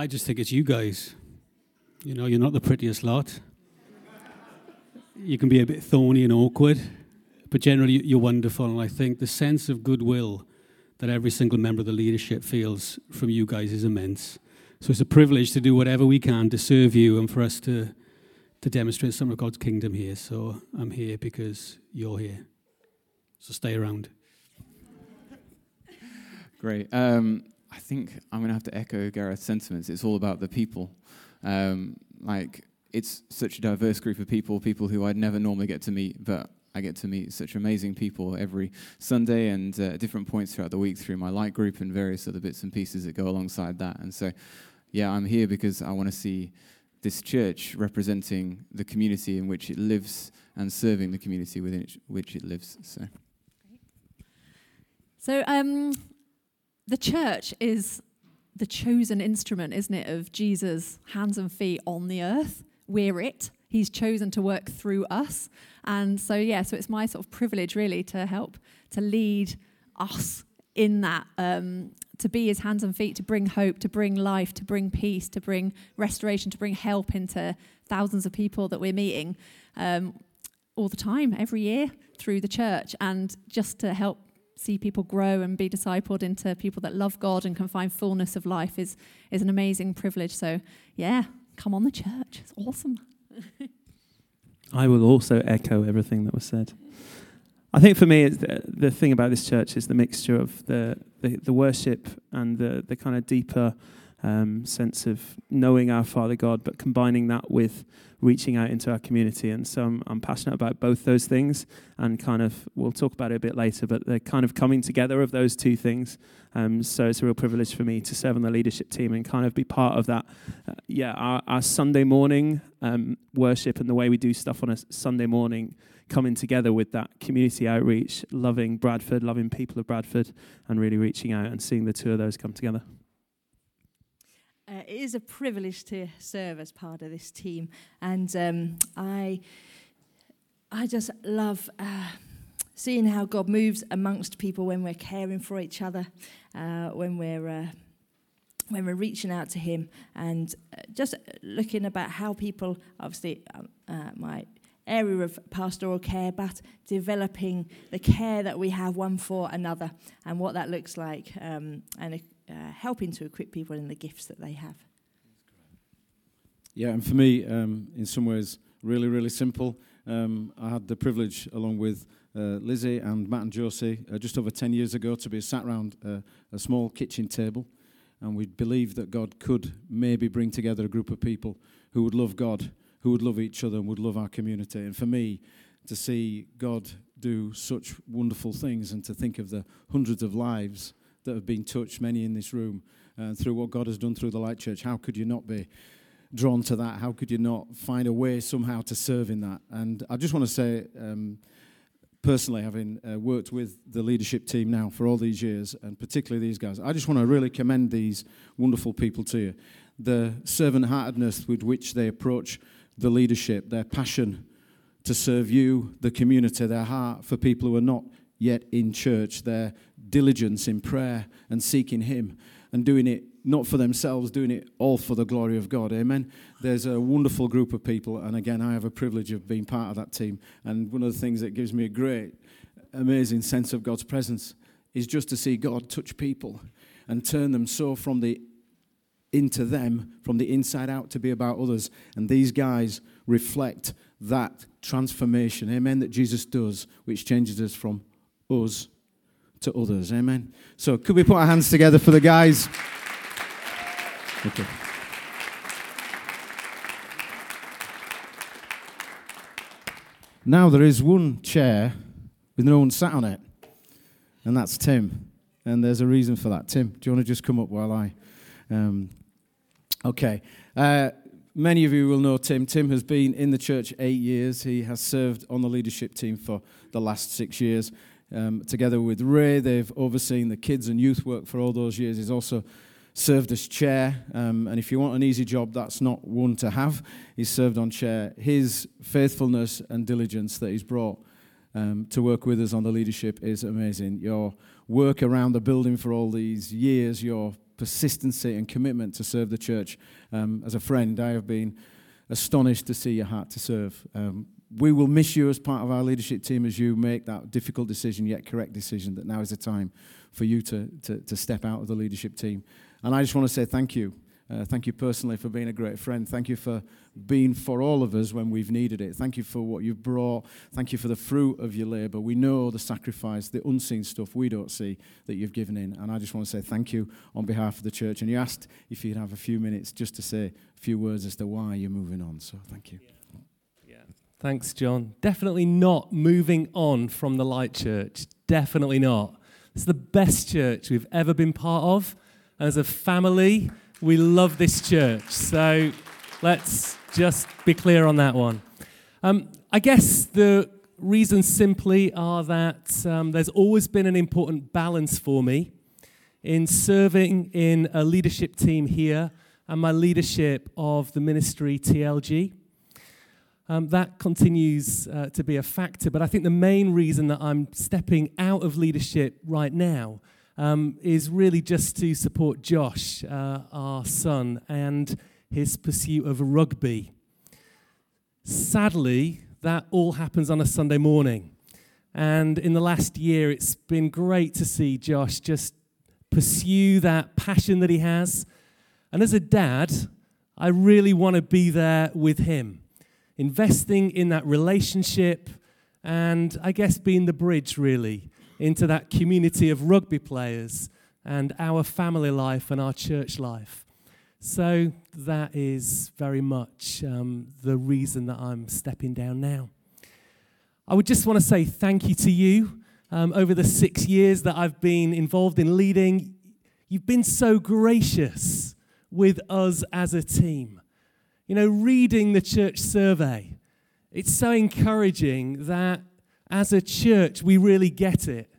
I just think it's you guys. You know, you're not the prettiest lot. You can be a bit thorny and awkward, but generally you're wonderful. And I think the sense of goodwill that every single member of the leadership feels from you guys is immense. So it's a privilege to do whatever we can to serve you and for us to, to demonstrate some of God's kingdom here. So I'm here because you're here. So stay around. Great. Um, I think I'm going to have to echo Gareth's sentiments. It's all about the people. Um, like, it's such a diverse group of people, people who I'd never normally get to meet, but I get to meet such amazing people every Sunday and uh, different points throughout the week through my light group and various other bits and pieces that go alongside that. And so, yeah, I'm here because I want to see this church representing the community in which it lives and serving the community within which it lives. So, so um, the church is the chosen instrument, isn't it, of Jesus' hands and feet on the earth. We're it. He's chosen to work through us. And so, yeah, so it's my sort of privilege really to help to lead us in that, um, to be his hands and feet, to bring hope, to bring life, to bring peace, to bring restoration, to bring help into thousands of people that we're meeting um, all the time, every year through the church, and just to help see people grow and be discipled into people that love God and can find fullness of life is, is an amazing privilege. So, yeah, come on the church. It's awesome. I will also echo everything that was said. I think for me, the, the, thing about this church is the mixture of the, the, the worship and the, the kind of deeper um, sense of knowing our Father God, but combining that with reaching out into our community. And so I'm, I'm, passionate about both those things, and kind of we'll talk about it a bit later. But the kind of coming together of those two things. Um, so it's a real privilege for me to serve on the leadership team and kind of be part of that. Uh, yeah, our, our, Sunday morning um, worship and the way we do stuff on a Sunday morning coming together with that community outreach, loving Bradford, loving people of Bradford, and really reaching out and seeing the two of those come together. Uh, it is a privilege to serve as part of this team, and um, I, I just love uh, seeing how God moves amongst people when we're caring for each other, uh, when we're uh, when we're reaching out to Him, and uh, just looking about how people, obviously, um, uh, my area of pastoral care, but developing the care that we have one for another and what that looks like, um, and uh, helping to equip people in the gifts that they have. Yeah, and for me, um, in some ways, really, really simple. Um, I had the privilege, along with uh, Lizzie and Matt and Josie, uh, just over 10 years ago, to be sat around uh, a small kitchen table. And we believed that God could maybe bring together a group of people who would love God, who would love each other, and would love our community. And for me, to see God do such wonderful things and to think of the hundreds of lives that have been touched, many in this room, uh, through what God has done through the Light Church. How could you not be drawn to that? How could you not find a way somehow to serve in that? And I just want to say, um, personally, having uh, worked with the leadership team now for all these years, and particularly these guys, I just want to really commend these wonderful people to you. The servant heartedness with which they approach the leadership, their passion to serve you, the community, their heart for people who are not yet in church, their diligence in prayer and seeking Him and doing it not for themselves, doing it all for the glory of God. Amen. There's a wonderful group of people, and again, I have a privilege of being part of that team. And one of the things that gives me a great, amazing sense of God's presence is just to see God touch people and turn them so from the into them, from the inside out, to be about others. And these guys reflect that transformation, amen, that Jesus does, which changes us from us to others. Amen. So, could we put our hands together for the guys? Okay. Now, there is one chair with no one sat on it, and that's Tim. And there's a reason for that. Tim, do you want to just come up while I. Um, okay. Uh, many of you will know Tim. Tim has been in the church eight years. He has served on the leadership team for the last six years. Um, together with Ray, they've overseen the kids and youth work for all those years. He's also served as chair. Um, and if you want an easy job, that's not one to have. He's served on chair. His faithfulness and diligence that he's brought um, to work with us on the leadership is amazing. Your work around the building for all these years, your persistency and commitment to serve the church. Um, as a friend, I have been astonished to see your heart to serve. Um, we will miss you as part of our leadership team as you make that difficult decision, yet correct decision, that now is the time for you to, to, to step out of the leadership team. And I just want to say thank you. Uh, thank you personally for being a great friend. Thank you for being for all of us when we've needed it. Thank you for what you've brought. Thank you for the fruit of your labor. We know the sacrifice, the unseen stuff we don't see that you've given in. And I just want to say thank you on behalf of the church. And you asked if you'd have a few minutes just to say a few words as to why you're moving on. So thank you. Yeah. Thanks, John. Definitely not moving on from the Light Church. Definitely not. It's the best church we've ever been part of. As a family, we love this church. So let's just be clear on that one. Um, I guess the reasons simply are that um, there's always been an important balance for me in serving in a leadership team here and my leadership of the ministry TLG. Um, that continues uh, to be a factor, but I think the main reason that I'm stepping out of leadership right now um, is really just to support Josh, uh, our son, and his pursuit of rugby. Sadly, that all happens on a Sunday morning. And in the last year, it's been great to see Josh just pursue that passion that he has. And as a dad, I really want to be there with him investing in that relationship, and I guess being the bridge really into that community of rugby players and our family life and our church life. So that is very much um, the reason that I'm stepping down now. I would just want to say thank you to you. Um, over the six years that I've been involved in leading, you've been so gracious with us as a team. You know, reading the church survey, it's so encouraging that as a church we really get it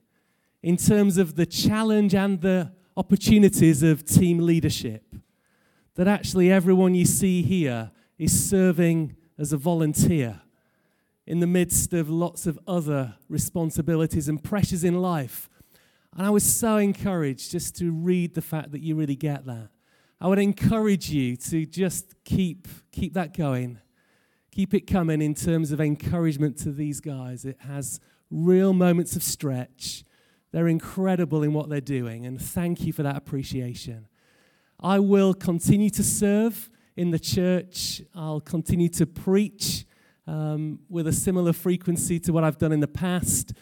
in terms of the challenge and the opportunities of team leadership. That actually everyone you see here is serving as a volunteer in the midst of lots of other responsibilities and pressures in life. And I was so encouraged just to read the fact that you really get that. I would encourage you to just keep, keep that going. Keep it coming in terms of encouragement to these guys. It has real moments of stretch. They're incredible in what they're doing, and thank you for that appreciation. I will continue to serve in the church. I'll continue to preach um, with a similar frequency to what I've done in the past.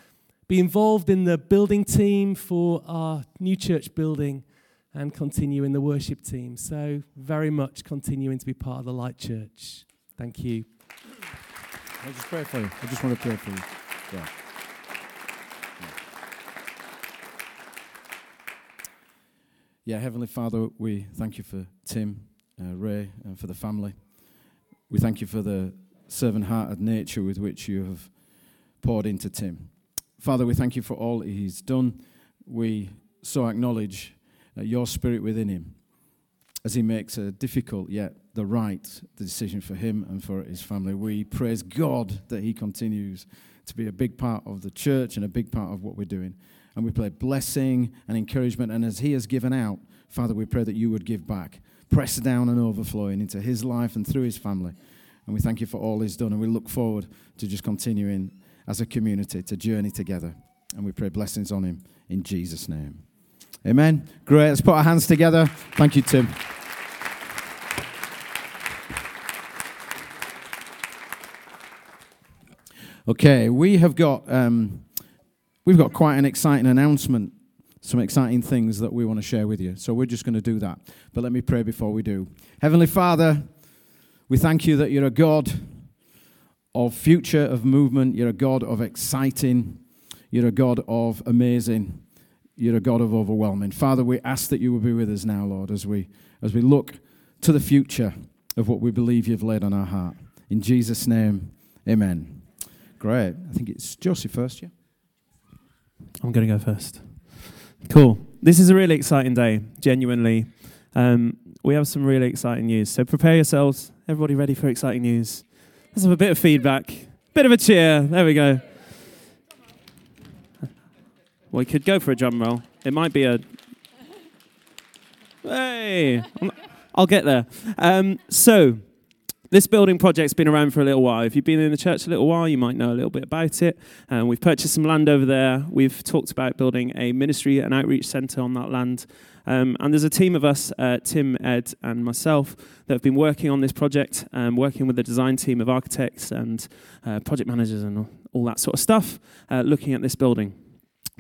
Be involved in the building team for our new church building and continue in the worship team. So, very much continuing to be part of the Light Church. Thank you. I just pray for you. I just want to pray for you. Yeah. Yeah, Heavenly Father, we thank you for Tim, uh, Ray, and for the family. We thank you for the servant hearted nature with which you have poured into Tim. Father, we thank you for all he's done. We so acknowledge your spirit within him as he makes a difficult yet the right decision for him and for his family. We praise God that he continues to be a big part of the church and a big part of what we're doing. And we pray blessing and encouragement. And as he has given out, Father, we pray that you would give back, press down and overflowing into his life and through his family. And we thank you for all he's done. And we look forward to just continuing as a community to journey together. And we pray blessings on him in Jesus' name. Amen. Great. Let's put our hands together. Thank you, Tim. Okay, we have got um, we've got quite an exciting announcement, some exciting things that we want to share with you. So we're just going to do that. But let me pray before we do. Heavenly Father, we thank you that you're a God of future, of movement. You're a God of exciting. You're a God of amazing. You're a God of overwhelming. Father, we ask that you will be with us now, Lord, as we as we look to the future of what we believe you've laid on our heart. In Jesus' name, amen. Great. I think it's Josie first, yeah? I'm going to go first. Cool. This is a really exciting day, genuinely. Um, we have some really exciting news. So prepare yourselves. Everybody ready for exciting news? Let's have a bit of feedback. Bit of a cheer. There we go. We could go for a drum roll. It might be a. Hey, I'll get there. Um, so, this building project's been around for a little while. If you've been in the church a little while, you might know a little bit about it. Um, we've purchased some land over there. We've talked about building a ministry and outreach centre on that land. Um, and there's a team of us, uh, Tim, Ed, and myself, that have been working on this project, um, working with the design team of architects and uh, project managers and all, all that sort of stuff, uh, looking at this building.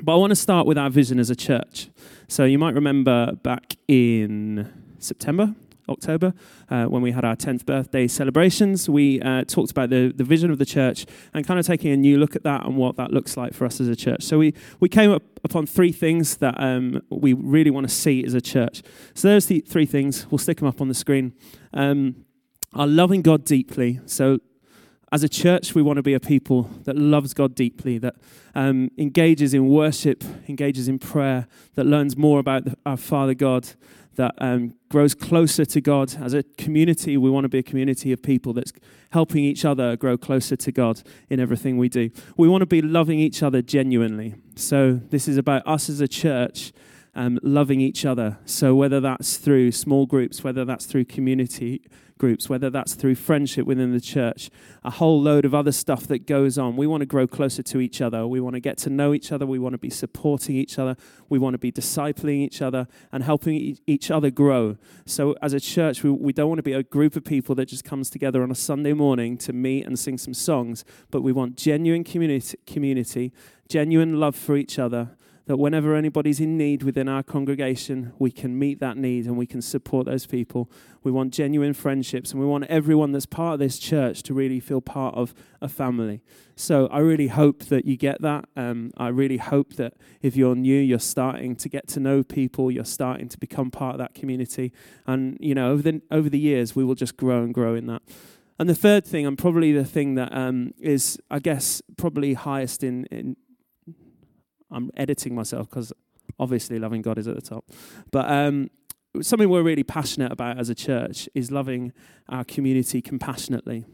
But I want to start with our vision as a church. So you might remember back in September, October, uh, when we had our 10th birthday celebrations, we uh, talked about the, the vision of the church and kind of taking a new look at that and what that looks like for us as a church. So we, we came up upon three things that um, we really want to see as a church. So there's the three things. We'll stick them up on the screen. Um, are loving God deeply. So as a church, we want to be a people that loves God deeply, that um, engages in worship, engages in prayer, that learns more about the, our Father God, that um, grows closer to God. As a community, we want to be a community of people that's helping each other grow closer to God in everything we do. We want to be loving each other genuinely. So, this is about us as a church um, loving each other. So, whether that's through small groups, whether that's through community groups, whether that's through friendship within the church, a whole load of other stuff that goes on. We want to grow closer to each other. We want to get to know each other. We want to be supporting each other. We want to be discipling each other and helping each other grow. So, as a church, we, we don't want to be a group of people that just comes together on a Sunday morning to meet and sing some songs, but we want genuine community, community genuine love for each other that whenever anybody's in need within our congregation, we can meet that need and we can support those people. We want genuine friendships and we want everyone that's part of this church to really feel part of a family. So I really hope that you get that. Um, I really hope that if you're new, you're starting to get to know people, you're starting to become part of that community. And, you know, over the, over the years, we will just grow and grow in that. And the third thing, and probably the thing that um, is, I guess, probably highest in, in I'm editing myself because obviously loving God is at the top. But um, something we're really passionate about as a church is loving our community compassionately.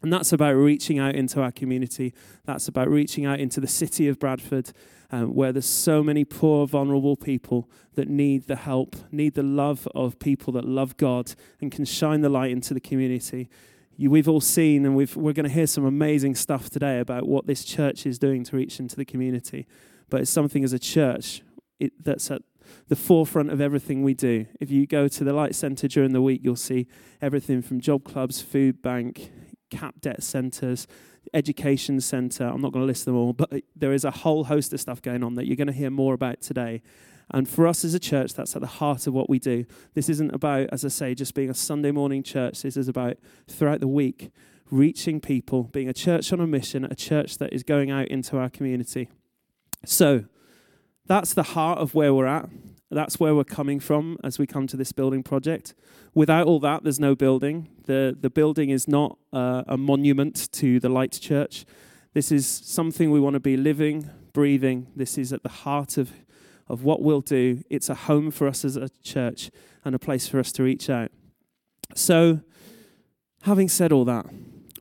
And that's about reaching out into our community. That's about reaching out into the city of Bradford, um, where there's so many poor, vulnerable people that need the help, need the love of people that love God and can shine the light into the community. You, we've all seen, and we've, we're going to hear some amazing stuff today about what this church is doing to reach into the community but it's something as a church it, that's at the forefront of everything we do. If you go to the Light Centre during the week, you'll see everything from job clubs, food bank, cap debt centres, education centre. I'm not going to list them all, but there is a whole host of stuff going on that you're going to hear more about today. And for us as a church, that's at the heart of what we do. This isn't about, as I say, just being a Sunday morning church. This is about throughout the week reaching people, being a church on a mission, a church that is going out into our community. So that's the heart of where we're at. That's where we're coming from as we come to this building project. Without all that, there's no building. The, the building is not uh, a monument to the Light Church. This is something we want to be living, breathing. This is at the heart of, of what we'll do. It's a home for us as a church and a place for us to reach out. So, having said all that,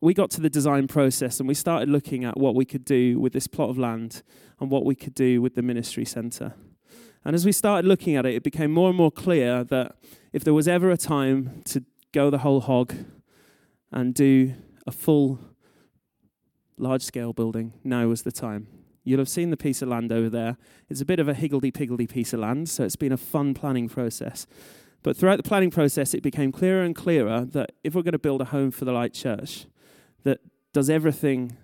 we got to the design process and we started looking at what we could do with this plot of land and what we could do with the ministry centre. And as we started looking at it, it became more and more clear that if there was ever a time to go the whole hog and do a full large scale building, now was the time. You'll have seen the piece of land over there. It's a bit of a higgledy piggledy piece of land, so it's been a fun planning process. But throughout the planning process, it became clearer and clearer that if we're going to build a home for the Light Church that does everything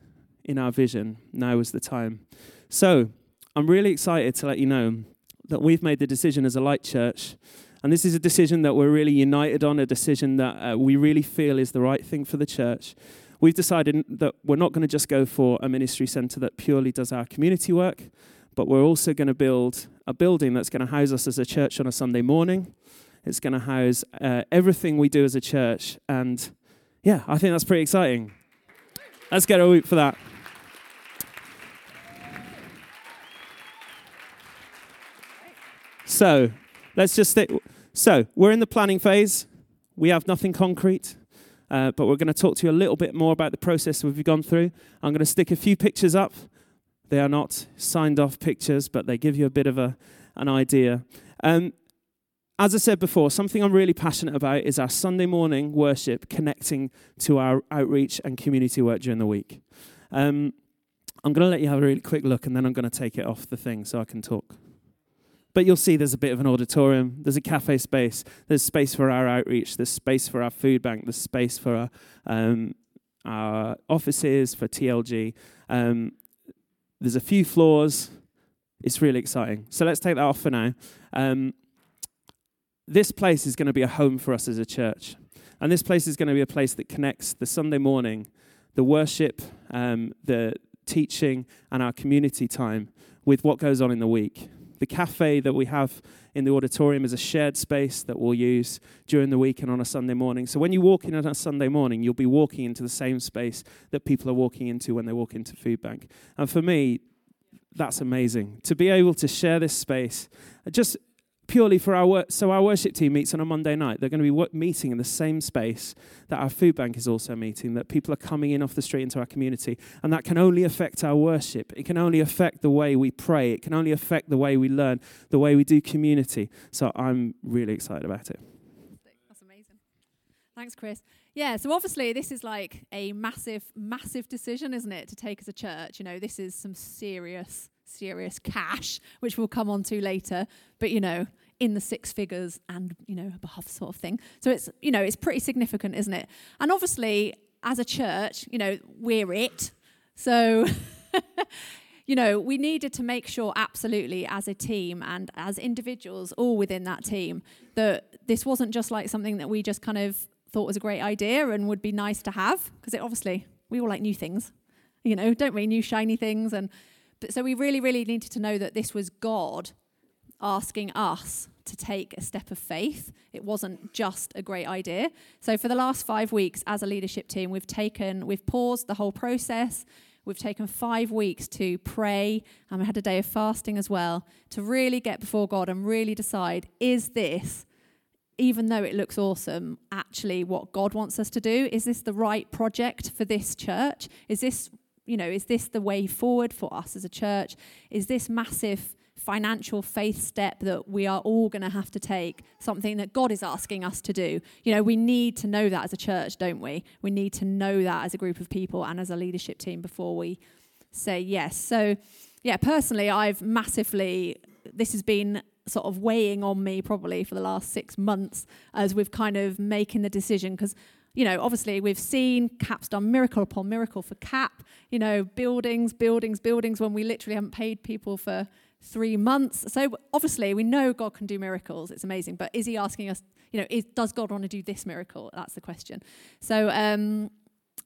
in our vision, now is the time. So I'm really excited to let you know that we've made the decision as a light church. And this is a decision that we're really united on, a decision that uh, we really feel is the right thing for the church. We've decided that we're not going to just go for a ministry center that purely does our community work, but we're also going to build a building that's going to house us as a church on a Sunday morning. It's going to house uh, everything we do as a church. And yeah, I think that's pretty exciting. Let's get a whoop for that. So let's just stick. So we're in the planning phase. We have nothing concrete, uh, but we're going to talk to you a little bit more about the process we've gone through. I'm going to stick a few pictures up. They are not signed off pictures, but they give you a bit of a, an idea. Um, as I said before, something I'm really passionate about is our Sunday morning worship connecting to our outreach and community work during the week. Um, I'm going to let you have a really quick look and then I'm going to take it off the thing so I can talk. But you'll see there's a bit of an auditorium, there's a cafe space, there's space for our outreach, there's space for our food bank, there's space for our, um, our offices, for TLG. Um, there's a few floors. It's really exciting. So let's take that off for now. Um, this place is going to be a home for us as a church. And this place is going to be a place that connects the Sunday morning, the worship, um, the teaching, and our community time with what goes on in the week. The cafe that we have in the auditorium is a shared space that we'll use during the week and on a Sunday morning. So when you walk in on a Sunday morning, you'll be walking into the same space that people are walking into when they walk into Food Bank. And for me, that's amazing to be able to share this space. Just purely for our work. So our worship team meets on a Monday night. They're going to be meeting in the same space that our food bank is also meeting. That people are coming in off the street into our community, and that can only affect our worship. It can only affect the way we pray. It can only affect the way we learn, the way we do community. So I'm really excited about it. That's amazing. Thanks, Chris. Yeah, so obviously this is like a massive, massive decision, isn't it, to take as a church? You know, this is some serious serious cash, which we'll come on to later, but you know, in the six figures and you know, above sort of thing. So it's you know, it's pretty significant, isn't it? And obviously, as a church, you know, we're it. So you know, we needed to make sure absolutely as a team and as individuals all within that team that this wasn't just like something that we just kind of thought was a great idea and would be nice to have because it obviously we all like new things you know don't we new shiny things and but so we really, really needed to know that this was God asking us to take a step of faith. It wasn't just a great idea. So for the last five weeks as a leadership team, we've taken, we've paused the whole process. We've taken five weeks to pray, and we had a day of fasting as well to really get before God and really decide is this, even though it looks awesome, actually what God wants us to do? Is this the right project for this church? Is this you know, is this the way forward for us as a church? Is this massive financial faith step that we are all going to have to take, something that God is asking us to do? You know, we need to know that as a church, don't we? We need to know that as a group of people and as a leadership team before we say yes. So, yeah, personally, I've massively, this has been sort of weighing on me probably for the last six months as we've kind of making the decision because you know, obviously we've seen CAP's done miracle upon miracle for CAP, you know, buildings, buildings, buildings when we literally haven't paid people for three months. So obviously we know God can do miracles. It's amazing. But is he asking us, you know, is, does God want to do this miracle? That's the question. So um,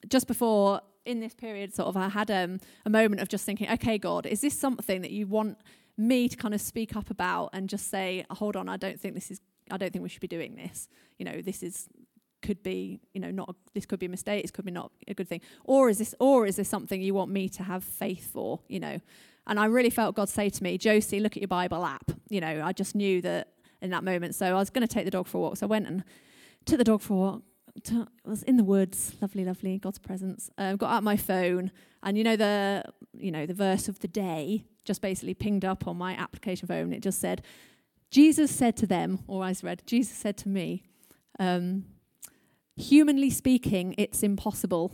just before in this period, sort of, I had um, a moment of just thinking, okay, God, is this something that you want me to kind of speak up about and just say, hold on, I don't think this is I don't think we should be doing this. You know, this is could be, you know, not a, this could be a mistake, this could be not a good thing, or is this, or is this something you want me to have faith for, you know? And I really felt God say to me, Josie, look at your Bible app. You know, I just knew that in that moment. So I was going to take the dog for a walk. So I went and took the dog for a walk. I was in the woods, lovely, lovely, God's presence. Uh, got out my phone, and you know the, you know the verse of the day just basically pinged up on my application phone. It just said, Jesus said to them, or I read, Jesus said to me, um, humanly speaking, it's impossible,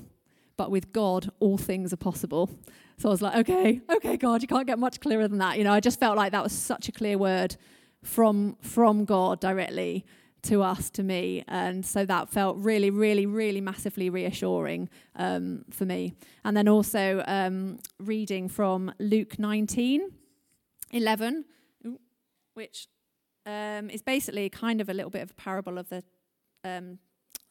but with God, all things are possible. So I was like, okay, okay, God, you can't get much clearer than that. You know, I just felt like that was such a clear word from from God directly to us, to me, and so that felt really, really, really massively reassuring um, for me. And then also um, reading from Luke 19, 11, which um, is basically kind of a little bit of a parable of the um,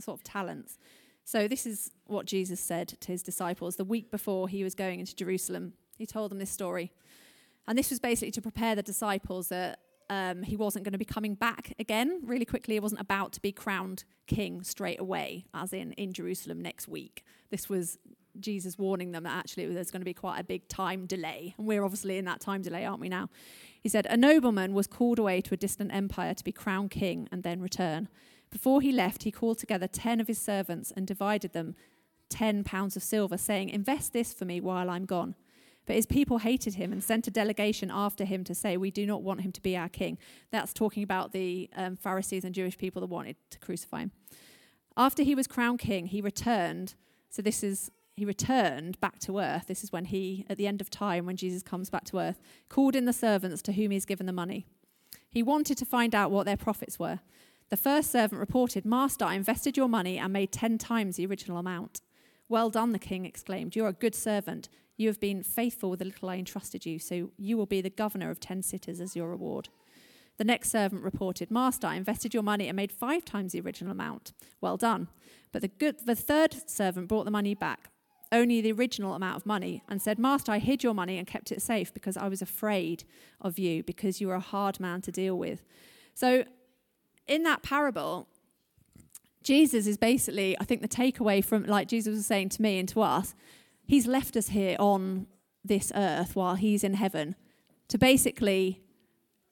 sort of talents. So, this is what Jesus said to his disciples the week before he was going into Jerusalem. He told them this story. And this was basically to prepare the disciples that um, he wasn't going to be coming back again really quickly. He wasn't about to be crowned king straight away, as in in Jerusalem next week. This was Jesus warning them that actually there's going to be quite a big time delay. And we're obviously in that time delay, aren't we now? He said, A nobleman was called away to a distant empire to be crowned king and then return. Before he left, he called together ten of his servants and divided them ten pounds of silver, saying, Invest this for me while I'm gone. But his people hated him and sent a delegation after him to say, We do not want him to be our king. That's talking about the um, Pharisees and Jewish people that wanted to crucify him. After he was crowned king, he returned. So this is he returned back to earth. This is when he, at the end of time, when Jesus comes back to earth, called in the servants to whom he's given the money. He wanted to find out what their profits were. The first servant reported, Master, I invested your money and made ten times the original amount. Well done, the king exclaimed. You're a good servant. You have been faithful with the little I entrusted you, so you will be the governor of ten cities as your reward. The next servant reported, Master, I invested your money and made five times the original amount. Well done. But the, good, the third servant brought the money back, only the original amount of money, and said, Master, I hid your money and kept it safe because I was afraid of you, because you are a hard man to deal with. So, in that parable, Jesus is basically, I think, the takeaway from, like Jesus was saying to me and to us, he's left us here on this earth while he's in heaven to basically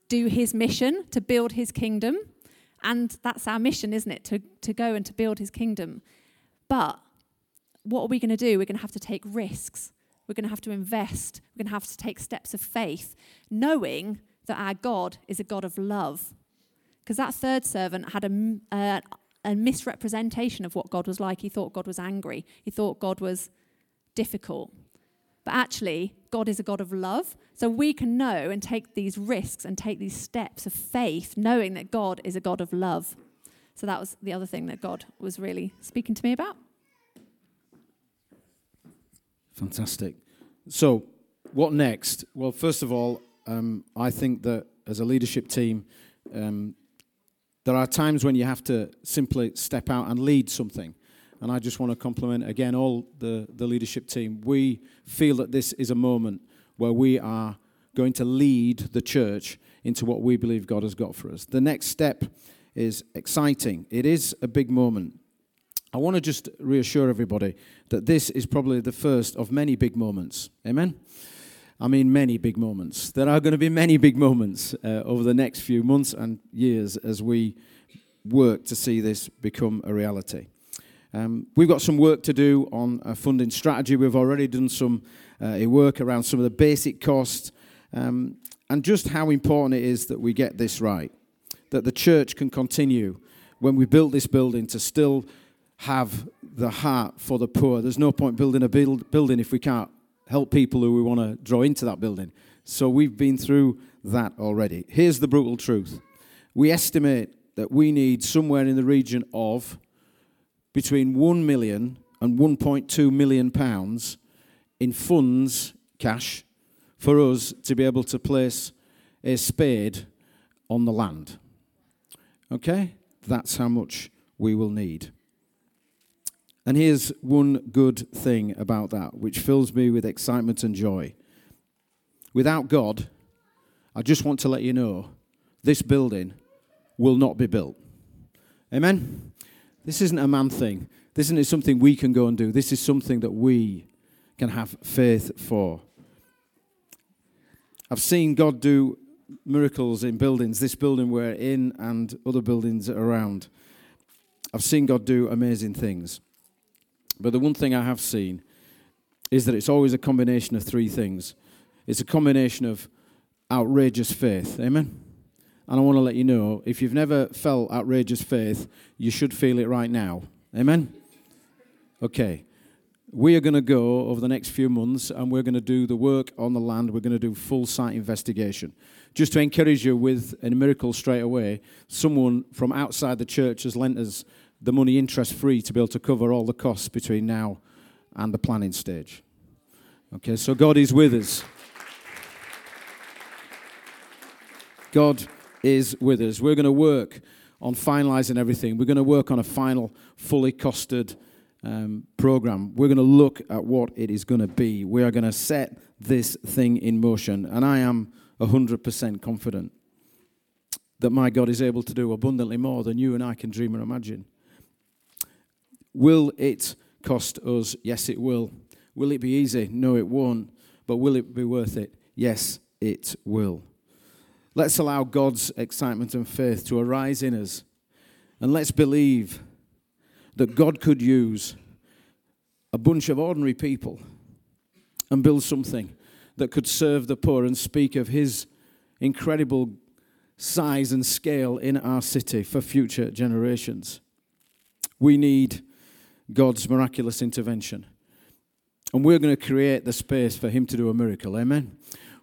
do his mission, to build his kingdom. And that's our mission, isn't it? To, to go and to build his kingdom. But what are we going to do? We're going to have to take risks. We're going to have to invest. We're going to have to take steps of faith, knowing that our God is a God of love. Because that third servant had a, uh, a misrepresentation of what God was like. He thought God was angry, he thought God was difficult. But actually, God is a God of love. So we can know and take these risks and take these steps of faith, knowing that God is a God of love. So that was the other thing that God was really speaking to me about. Fantastic. So, what next? Well, first of all, um, I think that as a leadership team, um, there are times when you have to simply step out and lead something. And I just want to compliment again all the, the leadership team. We feel that this is a moment where we are going to lead the church into what we believe God has got for us. The next step is exciting. It is a big moment. I want to just reassure everybody that this is probably the first of many big moments. Amen? I mean, many big moments. There are going to be many big moments uh, over the next few months and years as we work to see this become a reality. Um, we've got some work to do on a funding strategy. We've already done some uh, work around some of the basic costs um, and just how important it is that we get this right. That the church can continue when we built this building to still have the heart for the poor. There's no point building a build, building if we can't help people who we want to draw into that building. So we've been through that already. Here's the brutal truth we estimate that we need somewhere in the region of between 1 million and 1.2 million pounds in funds, cash, for us to be able to place a spade on the land. Okay? That's how much we will need. And here's one good thing about that, which fills me with excitement and joy. Without God, I just want to let you know this building will not be built. Amen? This isn't a man thing. This isn't something we can go and do. This is something that we can have faith for. I've seen God do miracles in buildings, this building we're in and other buildings around. I've seen God do amazing things. But the one thing I have seen is that it's always a combination of three things. It's a combination of outrageous faith. Amen? And I want to let you know if you've never felt outrageous faith, you should feel it right now. Amen? Okay. We are going to go over the next few months and we're going to do the work on the land. We're going to do full site investigation. Just to encourage you with a miracle straight away, someone from outside the church has lent us the money interest free to be able to cover all the costs between now and the planning stage. Okay, so God is with us. God is with us. We're going to work on finalizing everything. We're going to work on a final, fully costed um, program. We're going to look at what it is going to be. We are going to set this thing in motion. And I am 100% confident that my God is able to do abundantly more than you and I can dream or imagine. Will it cost us? Yes, it will. Will it be easy? No, it won't. But will it be worth it? Yes, it will. Let's allow God's excitement and faith to arise in us. And let's believe that God could use a bunch of ordinary people and build something that could serve the poor and speak of his incredible size and scale in our city for future generations. We need God's miraculous intervention. And we're going to create the space for him to do a miracle. Amen.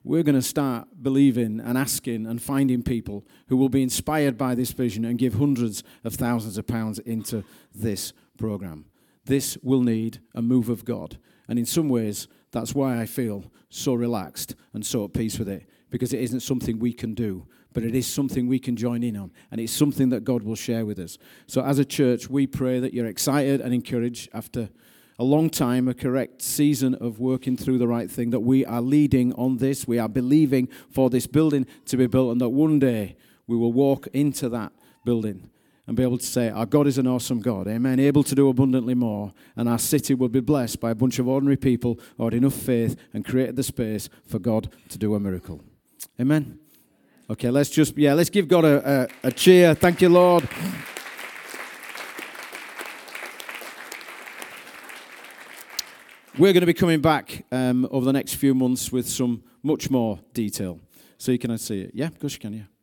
We're going to start believing and asking and finding people who will be inspired by this vision and give hundreds of thousands of pounds into this program. This will need a move of God. And in some ways, that's why I feel so relaxed and so at peace with it, because it isn't something we can do, but it is something we can join in on, and it's something that God will share with us. So, as a church, we pray that you're excited and encouraged after a long time, a correct season of working through the right thing, that we are leading on this. We are believing for this building to be built, and that one day we will walk into that building and be able to say, Our God is an awesome God, amen, able to do abundantly more, and our city will be blessed by a bunch of ordinary people who had enough faith and created the space for God to do a miracle. Amen. Okay, let's just, yeah, let's give God a, a, a cheer. Thank you, Lord. We're going to be coming back um, over the next few months with some much more detail. So you can see it. Yeah, of course you can, yeah.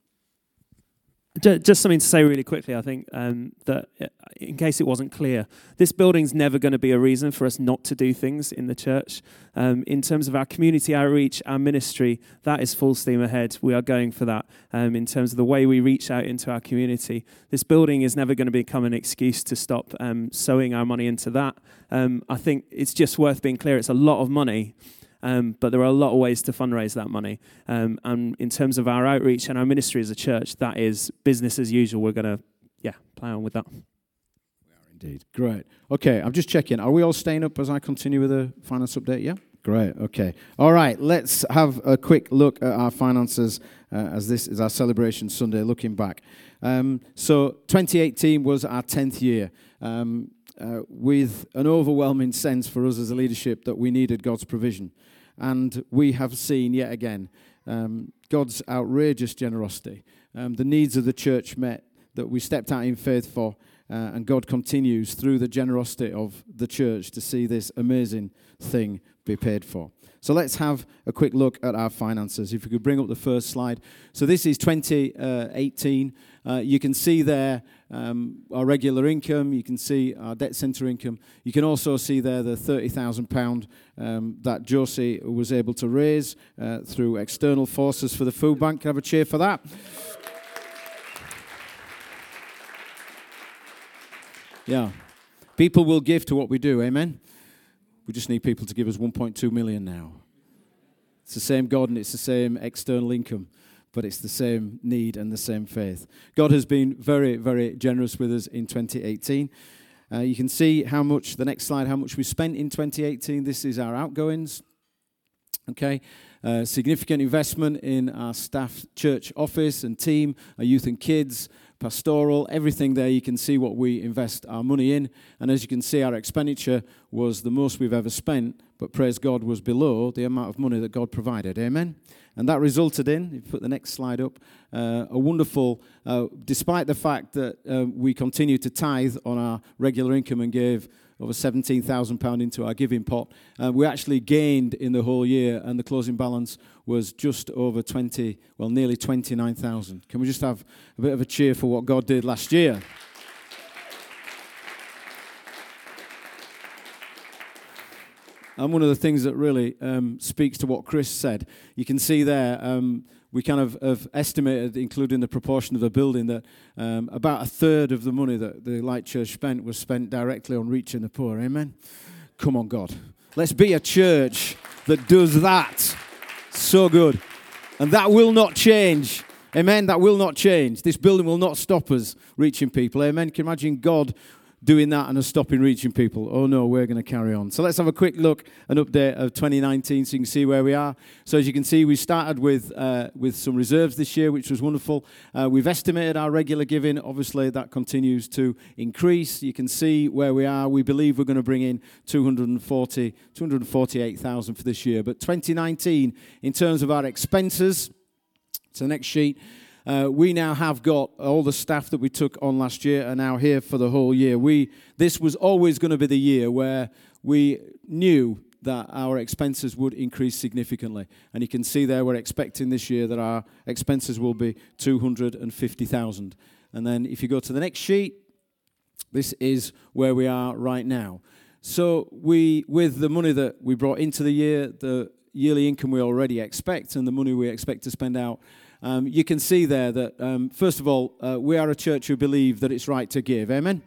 Ju- Just something to say really quickly, I think, um, that uh, in case it wasn't clear, this building's never going to be a reason for us not to do things in the church. Um, in terms of our community outreach, our ministry, that is full steam ahead. We are going for that. Um, in terms of the way we reach out into our community, this building is never going to become an excuse to stop um, sowing our money into that. Um, I think it's just worth being clear. It's a lot of money. Um, but there are a lot of ways to fundraise that money. Um, and in terms of our outreach and our ministry as a church, that is business as usual. We're going to, yeah, play on with that. We are indeed. Great. Okay, I'm just checking. Are we all staying up as I continue with the finance update? Yeah? Great. Okay. All right, let's have a quick look at our finances uh, as this is our celebration Sunday, looking back. Um, so, 2018 was our 10th year. Um, uh, with an overwhelming sense for us as a leadership that we needed God's provision. And we have seen yet again um, God's outrageous generosity, um, the needs of the church met that we stepped out in faith for, uh, and God continues through the generosity of the church to see this amazing thing be paid for. So let's have a quick look at our finances. If you could bring up the first slide. So this is 2018. Uh, you can see there um, our regular income. You can see our debt centre income. You can also see there the £30,000 um, that Josie was able to raise uh, through external forces for the food bank. Can I have a cheer for that? Yeah. People will give to what we do. Amen. We just need people to give us 1.2 million now. It's the same God and it's the same external income, but it's the same need and the same faith. God has been very, very generous with us in 2018. Uh, you can see how much, the next slide, how much we spent in 2018. This is our outgoings. Okay, uh, significant investment in our staff, church office and team, our youth and kids, pastoral, everything there. You can see what we invest our money in. And as you can see, our expenditure was the most we've ever spent, but praise God was below the amount of money that God provided. Amen. And that resulted in, if you put the next slide up, uh, a wonderful, uh, despite the fact that uh, we continued to tithe on our regular income and gave over £17,000 into our giving pot, uh, we actually gained in the whole year, and the closing balance was just over 20, well, nearly 29,000. Can we just have a bit of a cheer for what God did last year? And one of the things that really um, speaks to what Chris said, you can see there, um, we kind of have estimated, including the proportion of the building, that um, about a third of the money that the Light Church spent was spent directly on reaching the poor. Amen? Come on, God. Let's be a church that does that. So good. And that will not change. Amen. That will not change. This building will not stop us reaching people. Amen. Can you imagine God doing that and us stopping reaching people? Oh no, we're going to carry on. So let's have a quick look, an update of 2019 so you can see where we are. So as you can see, we started with, uh, with some reserves this year, which was wonderful. Uh, we've estimated our regular giving. Obviously, that continues to increase. You can see where we are. We believe we're going to bring in 240, 248,000 for this year. But 2019, in terms of our expenses, to the next sheet. Uh, we now have got all the staff that we took on last year are now here for the whole year. We this was always going to be the year where we knew that our expenses would increase significantly. And you can see there we're expecting this year that our expenses will be 250,000. And then if you go to the next sheet, this is where we are right now. So we, with the money that we brought into the year, the yearly income we already expect, and the money we expect to spend out, um, you can see there that um, first of all, uh, we are a church who believe that it's right to give. Amen.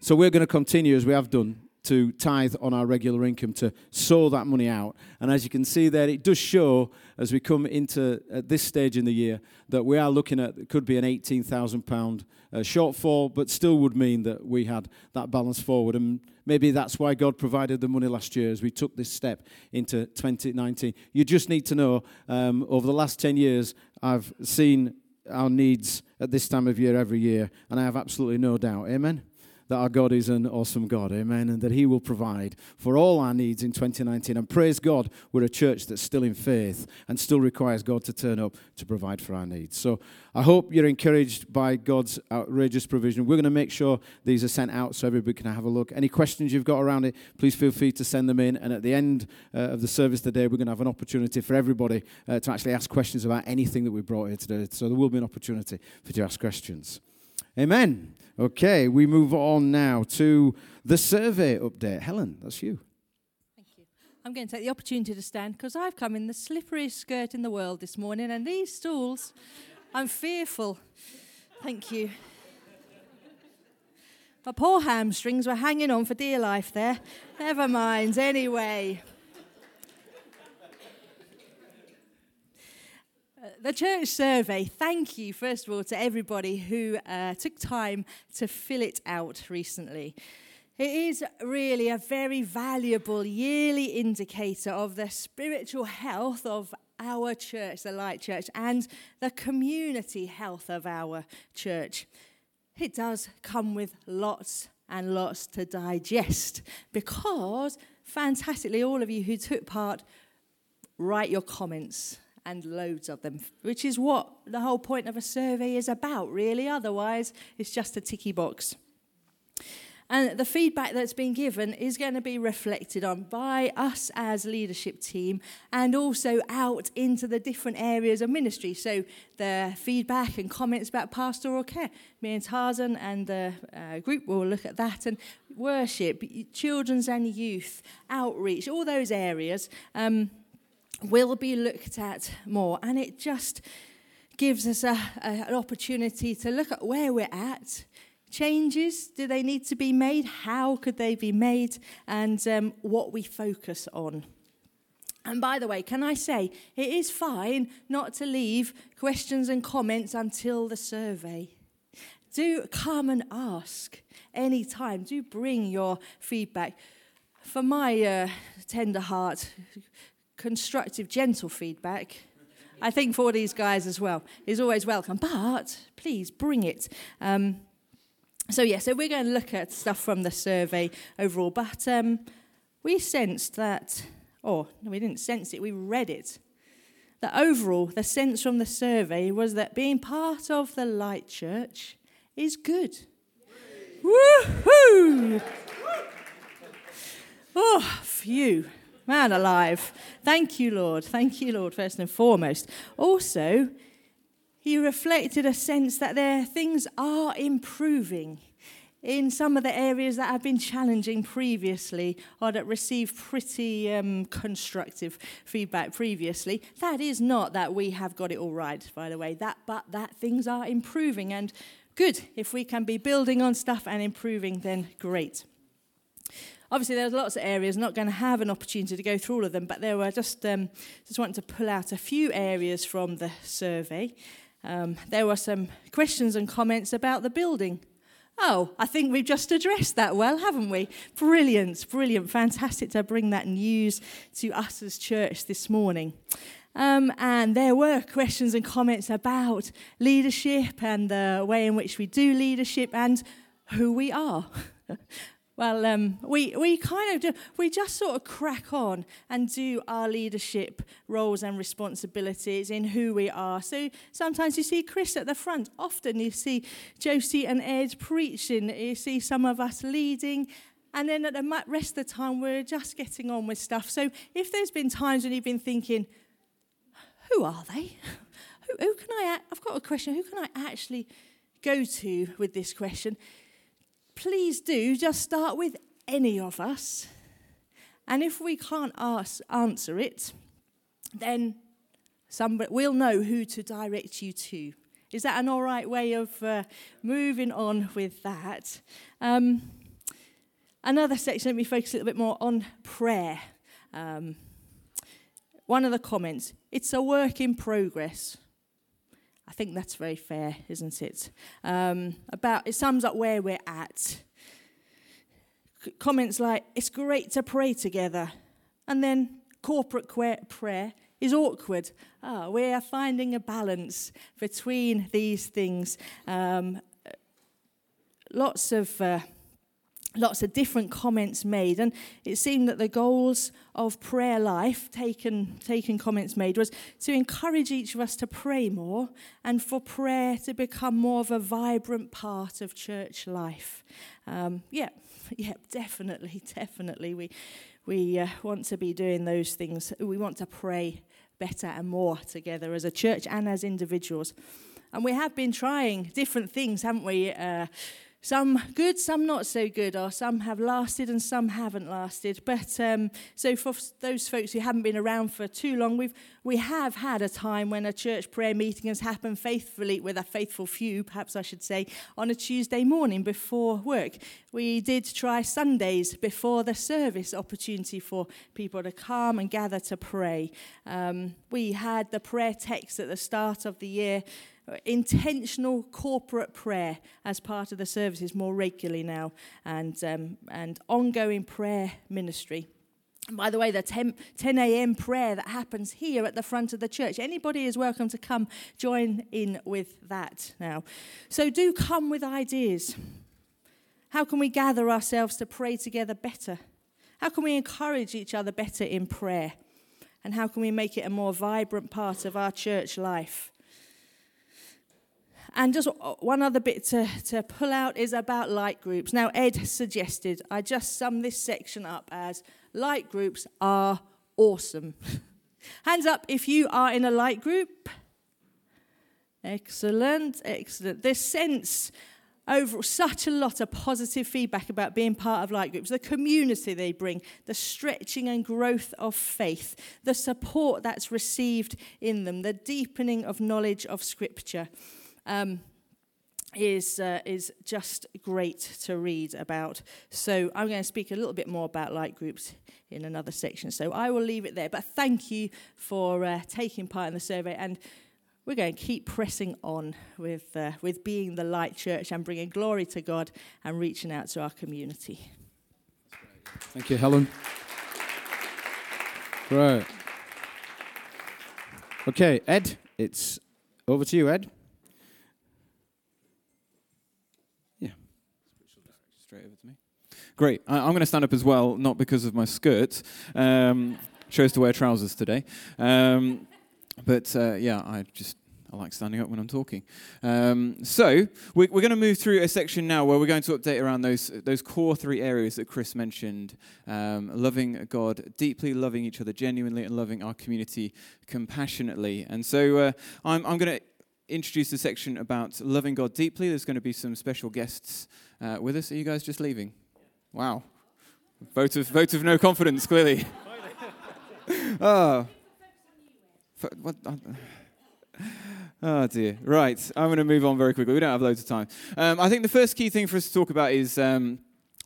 So we're going to continue as we have done to tithe on our regular income to sow that money out. And as you can see there, it does show as we come into at this stage in the year that we are looking at could be an eighteen thousand pound uh, shortfall, but still would mean that we had that balance forward. And maybe that's why God provided the money last year as we took this step into 2019. You just need to know um, over the last 10 years, I've seen our needs at this time of year every year, and I have absolutely no doubt. Amen that our God is an awesome God, amen, and that He will provide for all our needs in 2019. And praise God, we're a church that's still in faith and still requires God to turn up to provide for our needs. So I hope you're encouraged by God's outrageous provision. We're going to make sure these are sent out so everybody can have a look. Any questions you've got around it, please feel free to send them in. And at the end uh, of the service today, we're going to have an opportunity for everybody uh, to actually ask questions about anything that we brought here today. So there will be an opportunity for you to ask questions. Amen. Okay, we move on now to the survey update. Helen, that's you. Thank you. I'm going to take the opportunity to stand because I've come in the slipperiest skirt in the world this morning, and these stools, I'm fearful. Thank you. My poor hamstrings were hanging on for dear life there. Never mind, anyway. The church survey, thank you, first of all, to everybody who uh, took time to fill it out recently. It is really a very valuable yearly indicator of the spiritual health of our church, the Light Church, and the community health of our church. It does come with lots and lots to digest because, fantastically, all of you who took part write your comments and loads of them, which is what the whole point of a survey is about, really. Otherwise, it's just a ticky box. And the feedback that's been given is going to be reflected on by us as leadership team and also out into the different areas of ministry. So the feedback and comments about pastoral care. Me and Tarzan and the uh, group will look at that and worship, children's and youth, outreach, all those areas. Um, will be looked at more. And it just gives us a, a, an opportunity to look at where we're at. Changes, do they need to be made? How could they be made? And um, what we focus on. And by the way, can I say, it is fine not to leave questions and comments until the survey. Do come and ask anytime. Do bring your feedback. For my uh, tender heart, constructive, gentle feedback, I think for these guys as well, is always welcome. But please bring it. Um, so, yeah, so we're going to look at stuff from the survey overall. But um, we sensed that, or no, we didn't sense it, we read it. That overall, the sense from the survey was that being part of the Light Church is good. Woohoo! Oh, phew. Man alive. Thank you, Lord. Thank you, Lord, first and foremost. Also, he reflected a sense that there things are improving in some of the areas that have been challenging previously or that received pretty um, constructive feedback previously. That is not that we have got it all right, by the way, that, but that things are improving. And good, if we can be building on stuff and improving, then great. Obviously, there's lots of areas. not going to have an opportunity to go through all of them, but there were just um, just wanting to pull out a few areas from the survey. Um, there were some questions and comments about the building. Oh, I think we've just addressed that well, haven't we? Brilliant, brilliant, fantastic to bring that news to us as church this morning. Um, and there were questions and comments about leadership and the way in which we do leadership and who we are. Well, um, we, we kind of do, we just sort of crack on and do our leadership roles and responsibilities in who we are. So sometimes you see Chris at the front. Often you see Josie and Ed preaching. You see some of us leading. And then at the rest of the time, we're just getting on with stuff. So if there's been times when you've been thinking, who are they? Who, who can I, I've got a question, who can I actually go to with this question? Please do just start with any of us. And if we can't ask, answer it, then somebody, we'll know who to direct you to. Is that an all right way of uh, moving on with that? Um, another section, let me focus a little bit more on prayer. Um, one of the comments, it's a work in progress. I think that's very fair, isn't it? Um, about it sums up where we're at. Comments like, it's great to pray together. And then corporate prayer is awkward. Ah, we are finding a balance between these things. Um, lots of uh, lots of different comments made, and it seemed that the goals of prayer life, taken taken comments made, was to encourage each of us to pray more, and for prayer to become more of a vibrant part of church life. Um, yeah, yeah, definitely, definitely, we we uh, want to be doing those things. We want to pray better and more together as a church and as individuals. And we have been trying different things, haven't we? Uh, some good, some not so good, or some have lasted and some haven't lasted. But um, so for those folks who haven't been around for too long, we've we have had a time when a church prayer meeting has happened faithfully with a faithful few, perhaps I should say, on a Tuesday morning before work. We did try Sundays before the service opportunity for people to come and gather to pray. Um, we had the prayer text at the start of the year intentional corporate prayer as part of the services more regularly now and, um, and ongoing prayer ministry. By the way, the 10, 10 a.m. prayer that happens here at the front of the church, anybody is welcome to come join in with that now. So do come with ideas. How can we gather ourselves to pray together better? How can we encourage each other better in prayer? And how can we make it a more vibrant part of our church life? And just uh, one other bit to, to pull out is about light groups. Now, Ed suggested I just sum this section up as light groups are awesome. Hands up if you are in a light group. Excellent, excellent. This sense over such a lot of positive feedback about being part of light groups, the community they bring, the stretching and growth of faith, the support that's received in them, the deepening of knowledge of Scripture. Um, is uh, is just great to read about. So I'm going to speak a little bit more about light groups in another section. So I will leave it there. But thank you for uh, taking part in the survey, and we're going to keep pressing on with uh, with being the light church and bringing glory to God and reaching out to our community. Thank you, Helen. Right. Okay, Ed, it's over to you, Ed. Straight over to me. Great. I, I'm going to stand up as well, not because of my skirt. Um, chose to wear trousers today. Um, but uh, yeah, I just I like standing up when I'm talking. Um, so we're, we're going to move through a section now where we're going to update around those those core three areas that Chris mentioned: um, loving God deeply, loving each other genuinely, and loving our community compassionately. And so uh, I'm I'm going to introduce a section about loving God deeply. There's going to be some special guests uh, with us. Are you guys just leaving? Wow. Vote of, vote of no confidence, clearly. oh. What? Oh dear. Right. I'm going to move on very quickly. We don't have loads of time. Um, I think the first key thing for us to talk about is um,